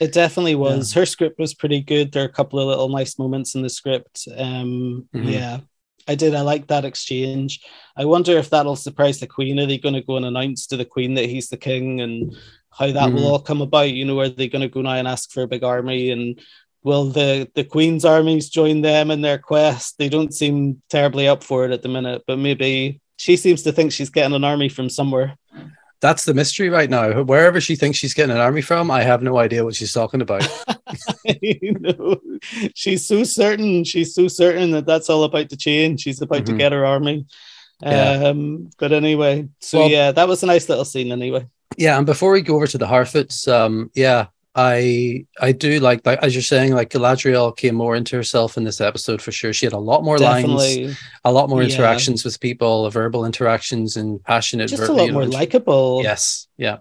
It definitely was. Yeah. Her script was pretty good. There are a couple of little nice moments in the script. Um, mm-hmm. Yeah, I did. I like that exchange. I wonder if that'll surprise the Queen. Are they going to go and announce to the Queen that he's the king and how that mm-hmm. will all come about? You know, are they going to go now and ask for a big army and will the the queen's armies join them in their quest they don't seem terribly up for it at the minute but maybe she seems to think she's getting an army from somewhere that's the mystery right now. Wherever she thinks she's getting an army from i have no idea what she's talking about. You know, she's so certain she's so certain that that's all about to change. She's about mm-hmm. to get her army. Yeah. um but anyway so well, yeah that was a nice little scene anyway. Yeah and before we go over to the harfoots um yeah I I do like that as you're saying, like Galadriel came more into herself in this episode for sure. She had a lot more Definitely. lines, a lot more yeah. interactions with people, verbal interactions and passionate. Just ver- a lot more likable. Yes, yeah,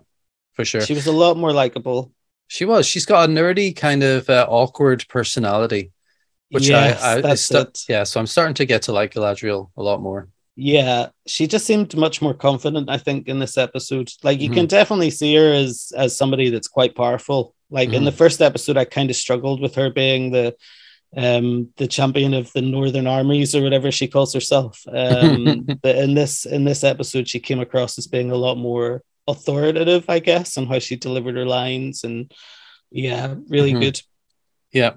for sure. She was a lot more likable. She was. She's got a nerdy kind of uh, awkward personality, which yes, I, I that's st- it. yeah. So I'm starting to get to like Galadriel a lot more. Yeah, she just seemed much more confident. I think in this episode, like you mm-hmm. can definitely see her as as somebody that's quite powerful like mm-hmm. in the mm-hmm. first episode, I kind of struggled with her being the um the champion of the northern armies or whatever she calls herself um but in this in this episode she came across as being a lot more authoritative i guess on how she delivered her lines and yeah really mm-hmm. good yeah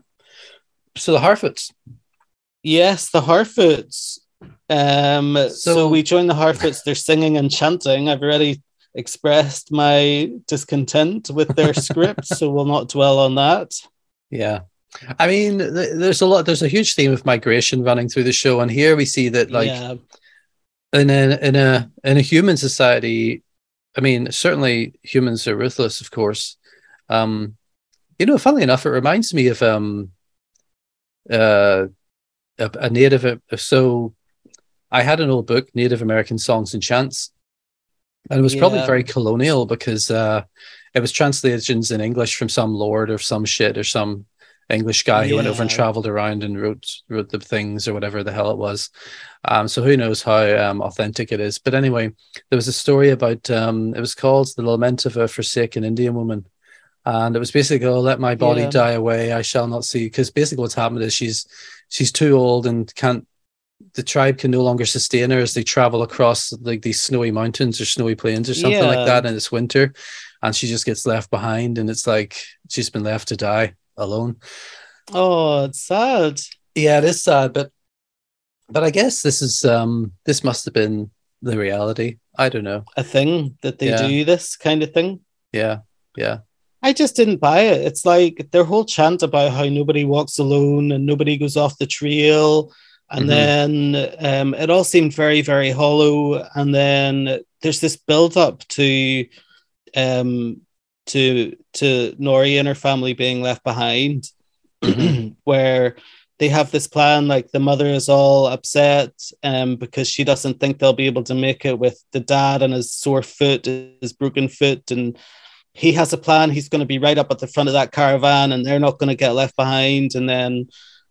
so the harfoots yes the harfoots um so, so we join the harfoots they're singing and chanting i've already expressed my discontent with their script, so we'll not dwell on that. Yeah. I mean, there's a lot. There's a huge theme of migration running through the show, and here we see that, like, yeah. in a in a in a human society, I mean, certainly humans are ruthless, of course. Um, you know, funnily enough, it reminds me of um, uh, a, a native. So, I had an old book, Native American Songs and Chants, and it was yeah. probably very colonial because uh, it was translations in English from some lord or some shit or some English guy yeah. who went over and traveled around and wrote wrote the things or whatever the hell it was. Um, so who knows how um, authentic it is? But anyway, there was a story about um, it was called "The Lament of a Forsaken Indian Woman," and it was basically, "Oh, let my body yeah. die away; I shall not see." Because basically, what's happened is she's she's too old and can't the tribe can no longer sustain her as they travel across like these snowy mountains or snowy plains or something yeah. like that and it's winter and she just gets left behind and it's like she's been left to die alone oh it's sad yeah it is sad but but i guess this is um this must have been the reality i don't know a thing that they yeah. do this kind of thing yeah yeah I just didn't buy it. It's like their whole chant about how nobody walks alone and nobody goes off the trail And Mhm. then um, it all seemed very, very hollow. And then there's this build up to um, to to Nori and her family being left behind, where they have this plan. Like the mother is all upset um, because she doesn't think they'll be able to make it with the dad and his sore foot, his broken foot, and he has a plan. He's going to be right up at the front of that caravan, and they're not going to get left behind. And then,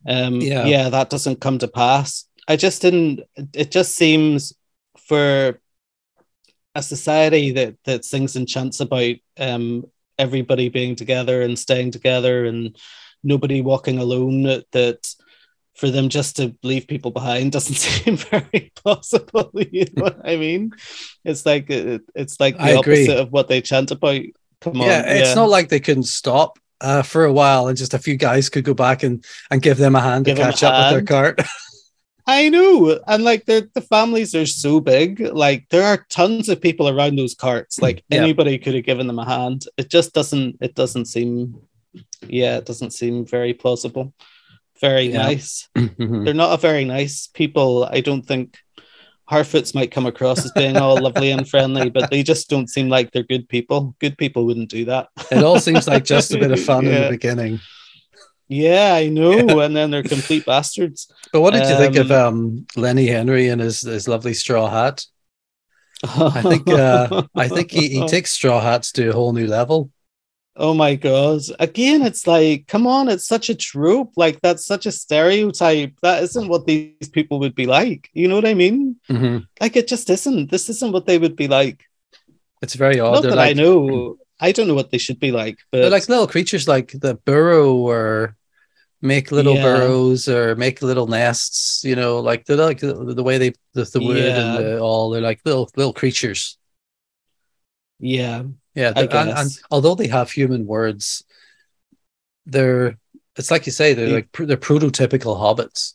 um, Yeah. yeah, that doesn't come to pass. I just didn't. It just seems for a society that that sings and chants about um, everybody being together and staying together and nobody walking alone. That for them just to leave people behind doesn't seem very plausible. You know what I mean? It's like it, it's like the I agree. opposite of what they chant about. Come on, yeah, it's not like they couldn't stop uh, for a while, and just a few guys could go back and and give them a hand Give catch up with their cart. I know, and like the the families are so big. Like there are tons of people around those carts. Like Yeah. anybody could have given them a hand. It just doesn't. It doesn't seem. Yeah, it doesn't seem very plausible. Very Yeah. nice. Mhm. They're not a very nice people. I don't think Harfoots might come across as being all lovely and friendly, but they just don't seem like they're good people. Good people wouldn't do that. it all seems like just a bit of fun in the beginning. Yeah, I know. And then they're complete bastards. But what did you think of Um, um, Lenny Henry and his his lovely straw hat? I think uh, I think he, he takes straw hats to a whole new level. Oh my god. Again, it's like, come on, it's such a trope. Like that's such a stereotype. That isn't what these people would be like. You know what I mean? Mhm. Like it just isn't. This isn't what they would be like. It's very odd. Not They're that like, I know. I don't know what they should be like, but they're like little creatures like the burrow or make little Yeah. burrows or make little nests, you know, like they're like the, the way they the, the wood Yeah. and the, all they're like little little creatures. yeah. Yeah, and, and although they have human words, they're it's like you say they're Yeah. like they're prototypical hobbits.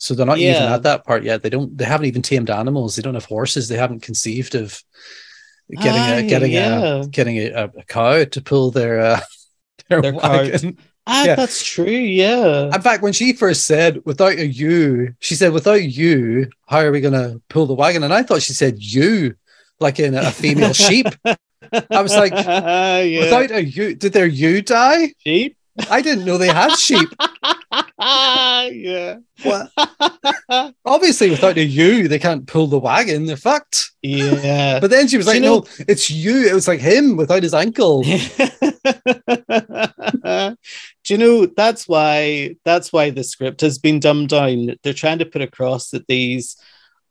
So they're not even at that part yet. They don't. They haven't even tamed animals. They don't have horses. They haven't conceived of getting a getting yeah. a getting a, a cow to pull their uh, their, Their wagon. Ah, Yeah. that's true. Yeah. In fact, when she first said "without a you," she said "without you, how are we going to pull the wagon?" And I thought she said "you," like in a female sheep. I was like, yeah. Without a you, did their you die? sheep. I didn't know they had sheep. yeah. What? Obviously, without a you, they can't pull the wagon. They're fucked. Yeah. But then she was like, you know- "No, it's you." It was like him without his ankle. Do you know that's why that's why the script has been dumbed down. They're trying to put across that these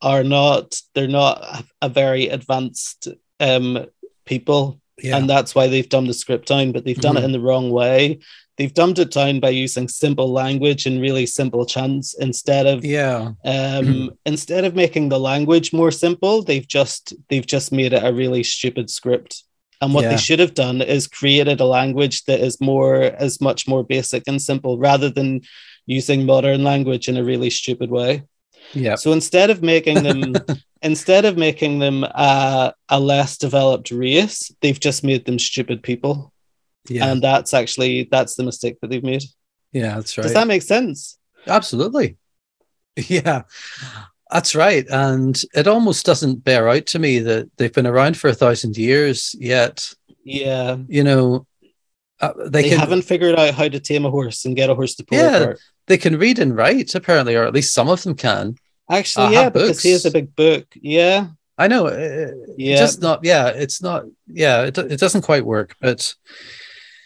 are not they're not a- a very advanced um people Yeah, and that's why they've dumbed the script down, but they've done Mhm. it in the wrong way. They've dumbed it down by using simple language and really simple chants instead of yeah, um instead of making the language more simple they've just they've just made it a really stupid script and what Yeah. they should have done is created a language that is more is much more basic and simple rather than using modern language in a really stupid way yeah. so instead of making them instead of making them uh, a less developed race they've just made them stupid people Yeah, and that's actually that's the mistake that they've made yeah, that's right. does that make sense Absolutely. Yeah, that's right. And it almost doesn't bear out to me that they've been around for a thousand years, yet, yeah you know, uh, they, they, can haven't figured out how to tame a horse and get a horse to pull Yeah. a cart. they can read and write apparently, or at least some of them can. Actually, Uh, yeah, because he has a big book. Yeah, I know. uh, yeah. Just not. Yeah, it's not. Yeah, it, it doesn't quite work. But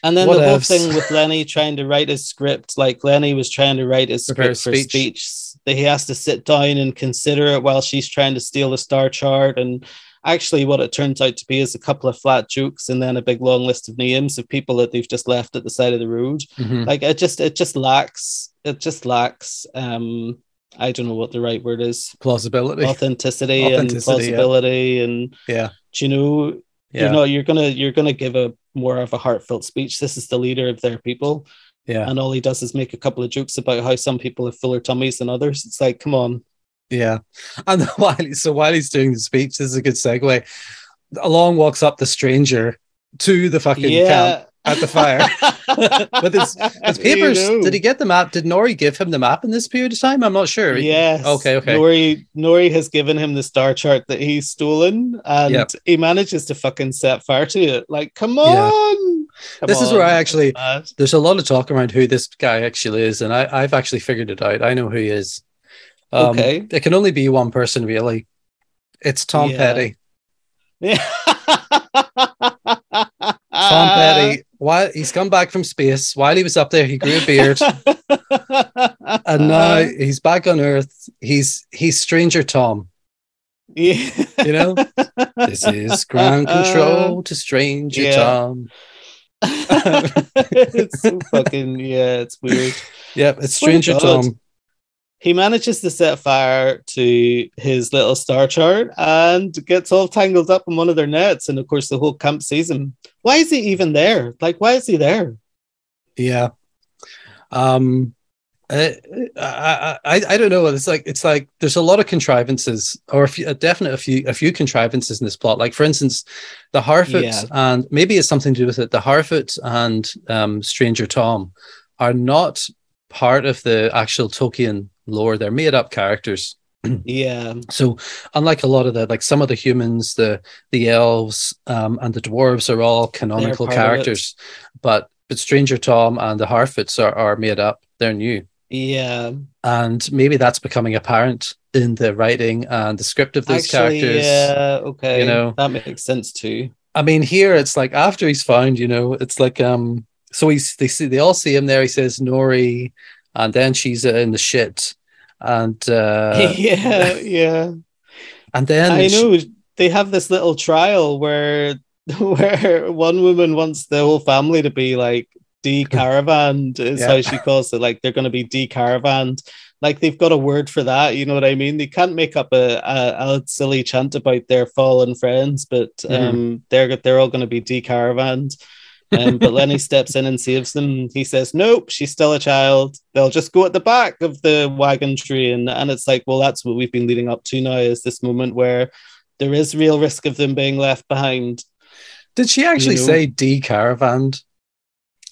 and then what the whole thing with Lenny trying to write his script, like Lenny was trying to write his Prepare script a for speech. That he has to sit down and consider it while she's trying to steal the star chart. And actually, what it turns out to be is a couple of flat jokes and then a big long list of names of people that they've just left at the side of the road. Mhm. Like it just, it just lacks. It just lacks. Um, I don't know what the right word is. plausibility. authenticity, and Authenticity, yeah. plausibility and Yeah. do you know Yeah. you know you're gonna you're gonna give a more of a heartfelt speech this is the leader of their people yeah. and all he does is make a couple of jokes about how some people have fuller tummies than others it's like come on Yeah. And while so while he's doing the speech, this is a good segue. Along walks up the stranger to the fucking yeah camp. At the fire with his, his papers. You know. Did he get the map? Did Nori give him the map in this period of time? I'm not sure. Yes. Okay, okay. Nori Nori has given him the star chart that he's stolen, and Yep. he manages to fucking set fire to it. Like, come Yeah. on. Come This is where I actually- There's a lot of talk around who this guy actually is, and I, I've actually figured it out. I know who he is. Um, Okay. It can only be one person, really. It's Tom Yeah. Petty. Yeah. Tom Petty. While he's come back from space, while he was up there, he grew a beard, and now uh-huh. he's back on Earth. He's he's Stranger Tom. yeah. You know, this is ground uh-huh. control to Stranger Yeah. Tom. it's so fucking yeah, it's weird. Yep, it's Stranger Tom. He manages to set fire to his little star chart and gets all tangled up in one of their nets. And of course, the whole camp sees him. Why is he even there? Like, why is he there? Yeah. Um uh, I, I I don't know. It's like it's like there's a lot of contrivances, or a, few, a definite a few a few contrivances in this plot. Like for instance, the Harfoot Yeah. and maybe it's something to do with it. The Harfoot and um, Stranger Tom are not part of the actual Tolkien lore. They're made up characters. Yeah. So unlike a lot of the like some of the humans, the the elves um, and the dwarves are all canonical characters, but but Stranger Tom and the Harfoots are, are made up. They're new, Yeah. and maybe that's becoming apparent in the writing and the script of those Actually, characters. yeah. Okay. you know. that makes sense too. I mean, here it's like after he's found, you know, it's like um. So he's they see they all see him there. He says Nori, and then she's in the shit, and uh, yeah. Yeah. and then I she- know they have this little trial where where one woman wants the whole family to be like decaravaned is Yeah. how she calls it. Like they're going to be decaravaned. Like they've got a word for that. You know what I mean? They can't make up a, a, a silly chant about their fallen friends, but Mm-hmm. um, they're they're all going to be decaravaned. Um, but Lenny steps in and saves them. He says, "Nope, she's still a child. They'll just go at the back of the wagon train." And it's like, well, that's what we've been leading up to now. Is this moment where there is real risk of them being left behind? did she actually know. say decaravanned?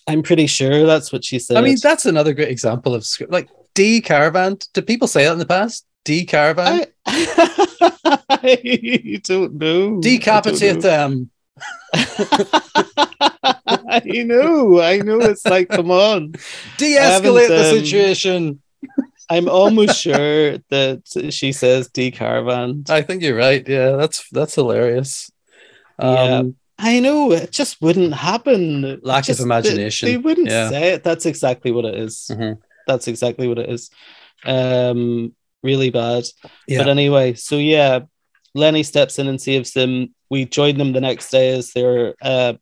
I'm pretty sure that's what she said. I mean, that's another great example of script. Like decaravan. Did people say that in the past? Decaravan. I, I don't know. Decapitate them. I know. I know. It's like, come on. De-escalate the um, situation. I'm almost sure that she says decaravan. I think you're right. Yeah, that's that's hilarious. Yeah. Um, I know it just wouldn't happen. Lack of Just- they- imagination. They, wouldn't Yeah. say it. That's exactly what it is. Mhm. That's exactly what it is. Um, really bad. Yeah. But anyway, so yeah, Lenny steps in and saves them. We join them the next day as they're. Uh,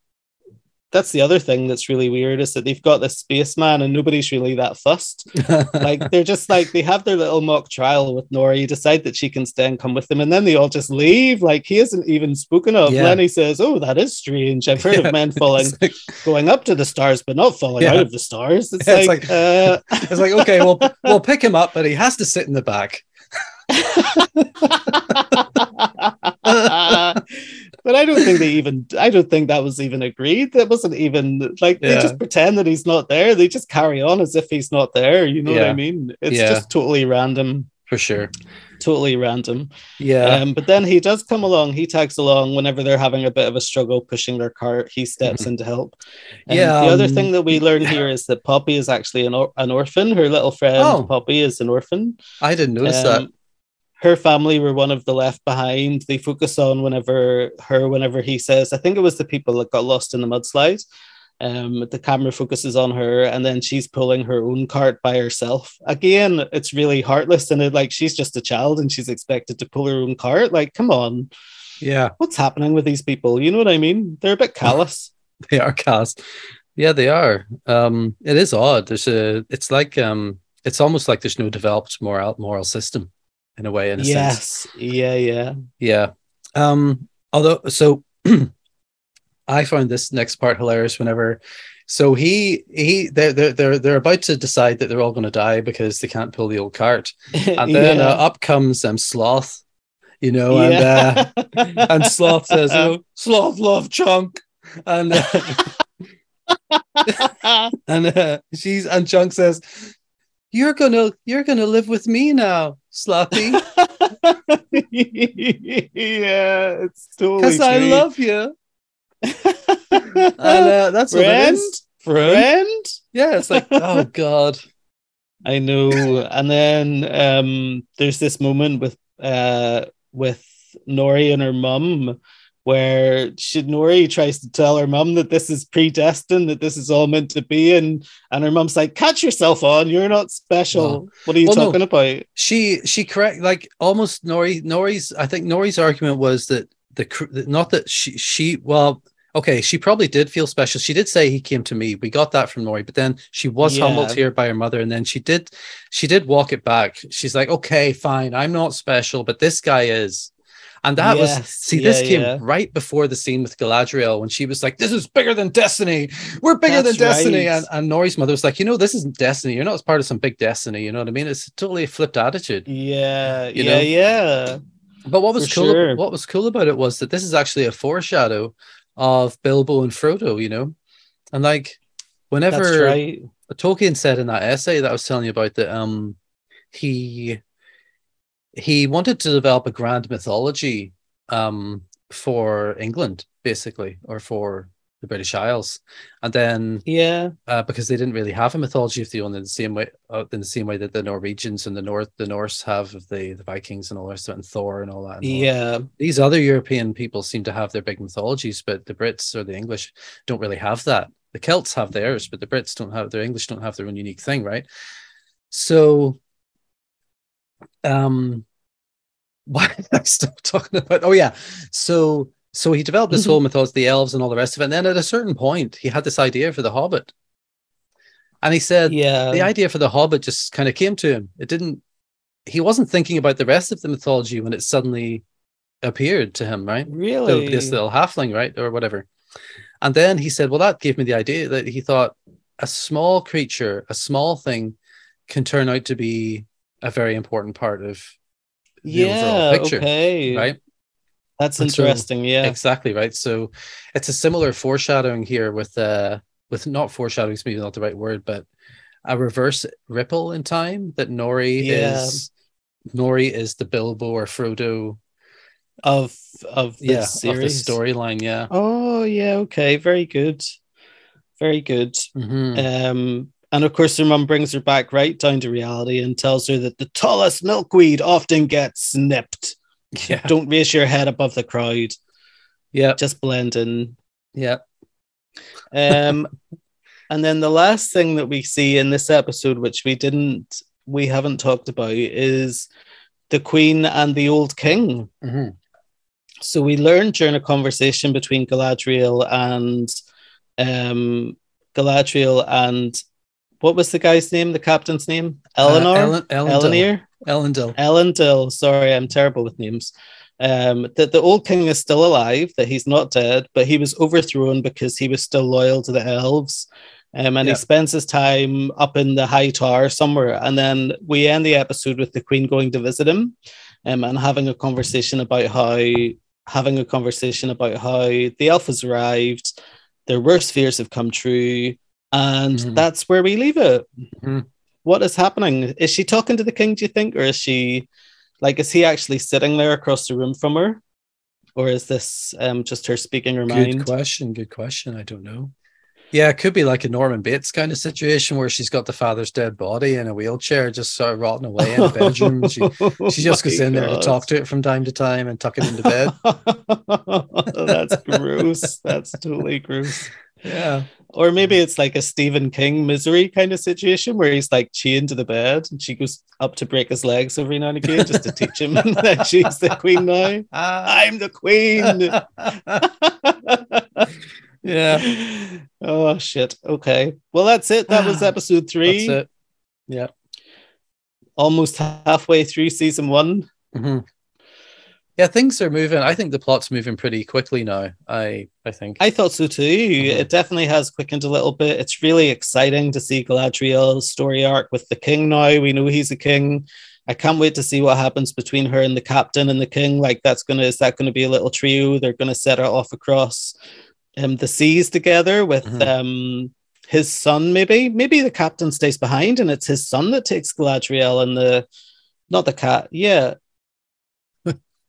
that's the other thing that's really weird is that they've got this spaceman and nobody's really that fussed. Like they're just like they have their little mock trial with Nora. You decide that she can stay and come with them, and then they all just leave. Like he isn't even spoken of. Yeah. Lenny says, "Oh, that is strange. I've heard Yeah. of men falling, like, going up to the stars, but not falling Yeah. out of the stars." It's Yeah, it's like, like- uh, it's like okay, well, we'll pick him up, but he has to sit in the back. But I don't think they even. I don't think that was even agreed. That wasn't even like they just pretend that he's not there. They just carry on as if he's not there. You know what I mean? It's Yeah. just totally random. For sure. Totally random. Yeah. Um, but then he does come along. He tags along whenever they're having a bit of a struggle pushing their cart. He steps in to help. Um, Yeah, The other um, thing that we learn here is that Poppy is actually an, or- an orphan. Her little friend Oh. Poppy is an orphan. I didn't notice that. Her family were one of the left behind. They focus on whenever her, whenever he says, I think it was the people that got lost in the mudslide. Um, the camera focuses on her, and then she's pulling her own cart by herself. Again, it's really heartless, and it like she's just a child and she's expected to pull her own cart. Like, come on, Yeah, what's happening with these people? You know what I mean? They're a bit callous. they are callous. Yeah, they are. Um, it is odd. There's a. It's like um, it's almost like there's no developed moral moral system, in a way. In a sense. yes, yeah, yeah. Yeah. Um, although, so I found this next part hilarious whenever. So he he they're they're they're, they're about to decide that they're all going to die because they can't pull the old cart, and then Yeah. uh, up comes um sloth, you know, and uh, and sloth says, "Oh, sloth love chunk," and uh, and uh, she's and Chunk says, "You're gonna you're gonna live with me now, Sloppy, yeah, it's totally because I love you." and uh, that's what it friend, is. friend. Yeah, it's like, oh god. I know. And then um, there's this moment with uh, with Nori and her mum where she, Nori tries to tell her mum that this is predestined, that this is all meant to be, and and her mum's like, "Catch yourself on, you're not special. No. What are you Well, no. talking about?" she she correct like almost Nori Nori's I think Nori's argument was that the not that she she well okay she probably did feel special she did say he came to me we got that from Nori but then she was Yeah. humbled here by her mother and then she did she did walk it back she's like okay fine I'm not special but this guy is and that was Yes, see this came yeah. right before the scene with Galadriel when she was like this is bigger than destiny we're bigger That's than destiny right. and, and Nori's mother was like you know this isn't destiny you're not part of some big destiny you know what I mean it's totally a flipped attitude Yeah, You yeah, know? yeah. but what was For cool? sure. What was cool about it was that this is actually a foreshadow of Bilbo and Frodo. You know, and like whenever right. Tolkien said in that essay that I was telling you about that, um, he he wanted to develop a grand mythology, um, for England basically, or for the British Isles, and then Yeah, uh, because they didn't really have a mythology of their own in the same way uh, in the same way that the Norwegians and the North the Norse have of the the Vikings and all rest and Thor and all that. and all that yeah, these other European people seem to have their big mythologies, but the Brits or the English don't really have that. The Celts have theirs, but the Brits don't have their English don't have their own unique thing, right? So, um, why am I still talking about? Oh yeah, so so he developed this Mhm. whole mythology, the elves and all the rest of it, and then at a certain point, he had this idea for the Hobbit, and he said, yeah. the idea for the Hobbit just kind of came to him. It didn't. He wasn't thinking about the rest of the mythology when it suddenly appeared to him, right? Really? This little halfling, right, or whatever. And then he said, "Well, that gave me the idea that he thought a small creature, a small thing, can turn out to be a very important part of the overall yeah, picture, okay. right? That's And so- interesting. yeah. Exactly right. So it's a similar foreshadowing here with uh with not foreshadowing is maybe not the right word, but a reverse ripple in time that Nori Yeah. is Nori is the Bilbo or Frodo Of of yeah, of the series. storyline. Yeah. Oh yeah, okay, very good, very good. Mhm. Um, and of course, her mum brings her back right down to reality and tells her that the tallest milkweed often gets snipped. yeah. Don't raise your head above the crowd. Yeah. Just blend in. Yeah. Um, and then the last thing that we see in this episode, which we didn't, we haven't talked about, is the Queen and the Old King. Mhm. So we learned during a conversation between Galadriel and um, Galadriel and what was the guy's name? The captain's name? Eleanor. Uh, Ellen, Ellen Eleanor. Elendil. Elendil. Sorry, I'm terrible with names. Um, that the old king is still alive, that he's not dead, but he was overthrown because he was still loyal to the elves. Um, and Yeah. he spends his time up in the high tower somewhere. And then we end the episode with the queen going to visit him um, and having a conversation about how having a conversation about how the elf has arrived, their worst fears have come true, and Mhm. that's where we leave it. Mhm. What is happening? Is she talking to the king, do you think? Or is she like is he actually sitting there across the room from her? Or is this um just her speaking her Good mind? question. Good question. I don't know. Yeah, it could be like a Norman Bates kind of situation where she's got the father's dead body in a wheelchair, just sort of rotting away in a bedroom. She, she just goes Oh in there to talk to it from time to time and tuck it into bed. That's gross. That's totally gross. Yeah. Or maybe it's like a Stephen King misery kind of situation where he's like chained to the bed and she goes up to break his legs every now and again just to teach him that she's the queen now. I'm the queen. yeah. oh shit. Okay. Well, that's it. That was episode three. That's it. Yeah. Almost halfway through season one. Mhm. Yeah, things are moving. I think the plot's moving pretty quickly now. I I think. I thought so too. Mhm. It definitely has quickened a little bit. It's really exciting to see Galadriel's story arc with the king now. We know he's a king. I can't wait to see what happens between her and the captain and the king. Like that's gonna is that gonna be a little trio? They're gonna set her off across um the seas together with Mhm. um his son, maybe. Maybe the captain stays behind and it's his son that takes Galadriel and the not the cat, yeah.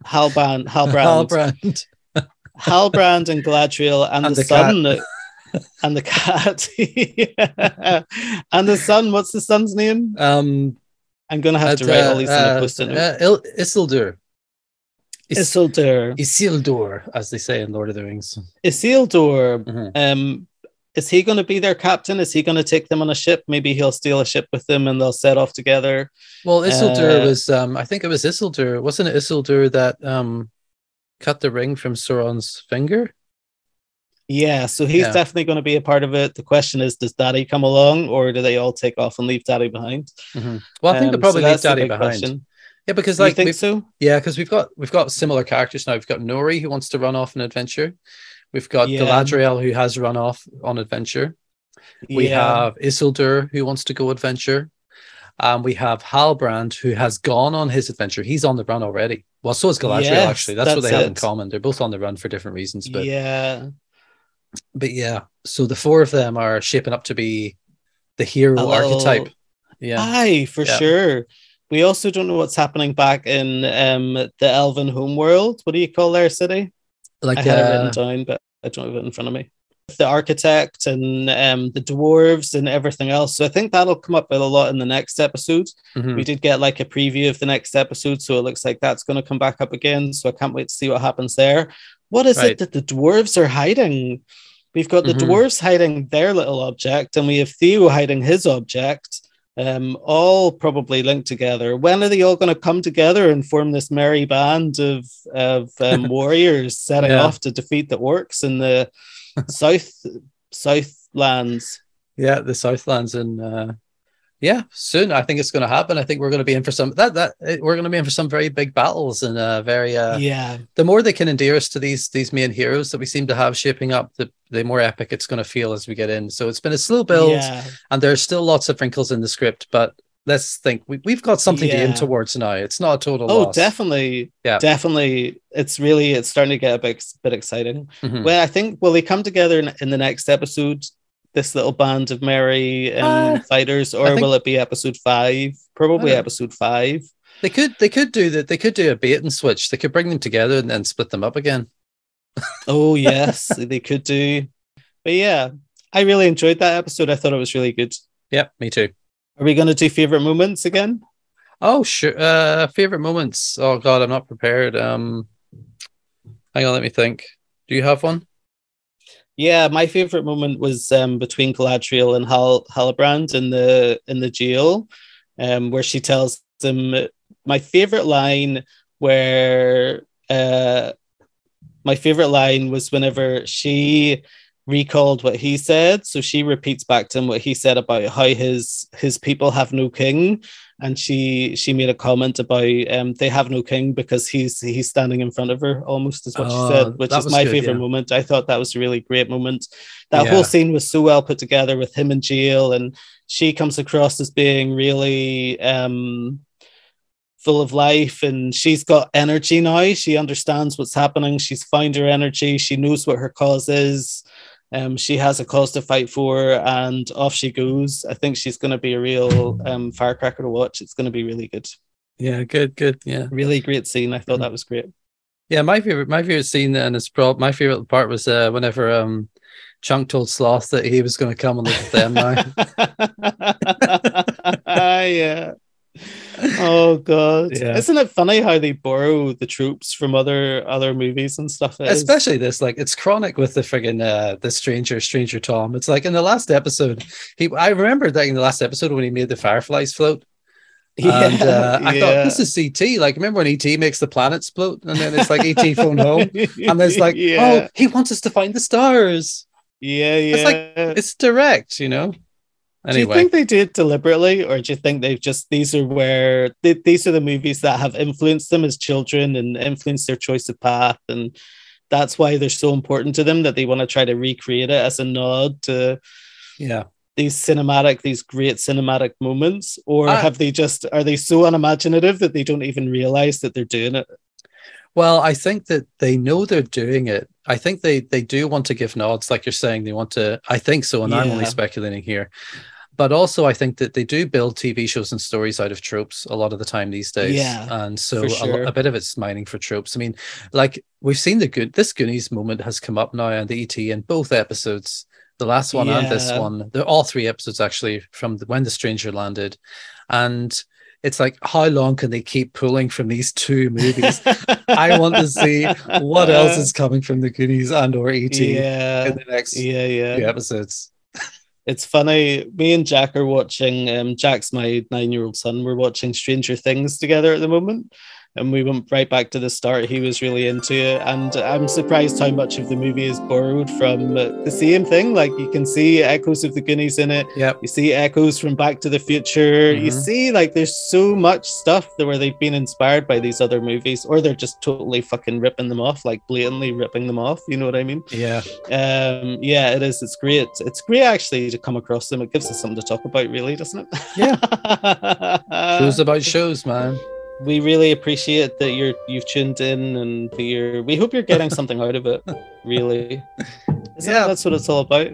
Halbrand, Halbrand, Halbrand. Halbrand and Galadriel and, And the, the son and the cat. Yeah. And the son, what's the son's name? Um, I'm gonna have to at, write all uh, these in a uh, post-it uh, Il- Isildur. Is- Isildur. Isildur, as they say in Lord of the Rings. Isildur. Mhm. Um, is he going to be their captain? Is he going to take them on a ship? Maybe he'll steal a ship with them and they'll set off together. Well, Isildur Uh, was, um, I think it was Isildur. Wasn't it Isildur that um, cut the ring from Sauron's finger? Yeah, so he's Yeah. definitely going to be a part of it. The question is, does Daddy come along, or do they all take off and leave Daddy behind? Well, I think Um, they'll probably so leave Daddy behind. question. Yeah, because Do you think so? Yeah, because we've got we've got similar characters now. We've got Nori who wants to run off an adventure. We've got Yeah. Galadriel who has run off on adventure. We Yeah. have Isildur who wants to go adventure. Um, we have Halbrand who has gone on his adventure. He's on the run already. Well, so is Galadriel. Yes, actually, that's, what that's they have in common. They're both on the run for different reasons. But yeah, but yeah, so the four of them are shaping up to be the hero little- archetype. Yeah, aye, for Yeah. sure. We also don't know what's happening back in um the Elven homeworld. What do you call their city? Like I had it uh, written down, but I don't have it in front of me. The architect and um, the dwarves and everything else. So I think that'll come up a lot in the next episode. mhm. We did get like a preview of the next episode, so it looks like that's going to come back up again. So I can't wait to see what happens there. What is Right. it that the dwarves are hiding? We've got the Mhm. dwarves hiding their little object, and we have Theo hiding his object. Um, all probably linked together. When are they all going to come together and form this merry band of of um, warriors setting Yeah. off to defeat the orcs in the south Southlands? Yeah, the Southlands and uh yeah, soon I think it's going to happen. I think we're going to be in for some that that eh, we're going to be in for some very big battles and uh very uh yeah, the more they can endear us to these these main heroes that we seem to have shaping up, the the more epic it's going to feel as we get in. So it's been a slow build yeah. and there's still lots of wrinkles in the script, but let's think we, we've got something to aim towards now. It's not a total Oh, loss. definitely. Yeah. Definitely. It's really it's starting to get a big bit exciting. Mhm. Well, I think will they come together in, in the next episode? This little band of merry um, Uh, fighters, or think- will it be episode five? Probably Uh, episode five. They could they could do that. They could do a bait and switch. They could bring them together and then split them up again. Oh yes, they could do. But yeah, I really enjoyed that episode. I thought it was really good. Yep, me too. Are we going to do favorite moments again? Oh sure. Uh favorite moments. Oh god, I'm not prepared. Um hang on, let me think. Do you have one? Yeah, my favorite moment was um, between Galadriel and Hal Halbrand in the in the jail, um, where she tells him my favorite line. Where uh, my favorite line was whenever she recalled what he said, so she repeats back to him what he said about how his his people have no king, and she she made a comment about um, they have no king because he's he's standing in front of her almost is what Oh, she said, which is my good, favorite yeah. moment. I thought that was a really great moment. That Yeah. whole scene was so well put together with him in jail, and she comes across as being really um, full of life, and she's got energy now. She understands what's happening. She's found her energy. She knows what her cause is. Um, she has a cause to fight for, and off she goes. I think she's going to be a real um, firecracker to watch. It's going to be really good. Yeah, good, good. Yeah. Really great scene. I thought that was great. Yeah, my favorite my favorite scene and it's prob my favorite part was uh whenever um Chunk told Sloth that he was gonna come and live with them now. yeah. Oh god. Yeah. Isn't it funny how they borrow the tropes from other other movies and stuff? Is. Especially this, like it's chronic with the friggin' uh the stranger, stranger Tom. It's like in the last episode, he I remember that in the last episode when he made the fireflies float. and uh, I thought this is CT. Like, remember when ET makes the planets float, and then it's like ET phone home, and there's like, yeah, oh, he wants us to find the stars. yeah, yeah. It's like- It's direct, you know. Do you think they do it deliberately, or do you think they've just these are where they, these are the movies that have influenced them as children and influenced their choice of path, and that's why they're so important to them that they want to try to recreate it as a nod to yeah. these cinematic, these great cinematic moments, or I- have they just are they so unimaginative that they don't even realize that they're doing it? Well, I think that they know they're doing it, I think they they do want to give nods, like you're saying. They want to. I think so, and I'm only speculating here. But also, I think that they do build TV shows and stories out of tropes a lot of the time these days. Yeah, and so for a, a bit of it's mining for tropes. I mean, like we've seen the good. This Goonies moment has come up now, and the ET in both episodes, the last one and this one. They're all three episodes actually from the, when the stranger landed, and it's like how long can they keep pulling from these two movies? I want to see what else is coming from the Goonies and or ET Yeah, in the next yeah, yeah. few episodes. It's funny. Me and Jack are watching. Um, Jack's my nine-year-old son. We're watching Stranger Things together at the moment, and we went right back to the start. He was really into it, and I'm surprised how much of the movie is borrowed from uh, the same thing. Like you can see echoes of the Goonies in it. Yep. You see echoes from Back to the Future. You Mhm. see, like, there's so much stuff where they've been inspired by these other movies, or they're just totally fucking ripping them off, like blatantly ripping them off. You know what I mean? Yeah. Um, yeah, it is. It's great. It's great actually to come across them. It gives us something to talk about, really, doesn't it? Yeah. Shows about shows, man. We really appreciate that you're you've tuned in and that you're. We hope you're getting something out of it. Really, Yeah. that's what it's all about.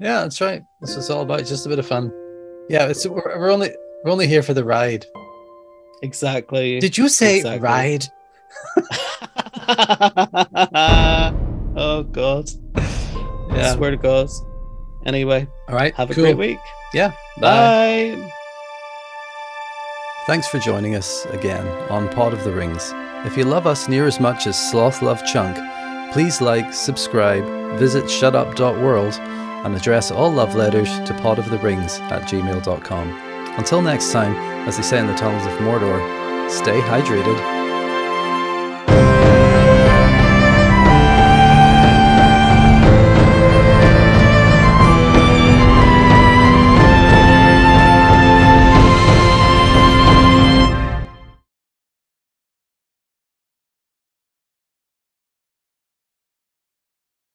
Yeah, that's right. That's what it's all about. Just a bit of fun. Yeah, it's we're, we're only we're only here for the ride. Exactly. Did you say Exactly. ride? oh God! Yeah. Swear to God. Anyway, All right. have a cool. great week. Yeah. Bye. Bye. Thanks for joining us again on Pod of the Rings. If you love us near as much as Sloth love Chunk, please like, subscribe, visit shutup.world, and address all love letters to podoftherings at gmail.com. Until next time, as they say in the tunnels of Mordor, stay hydrated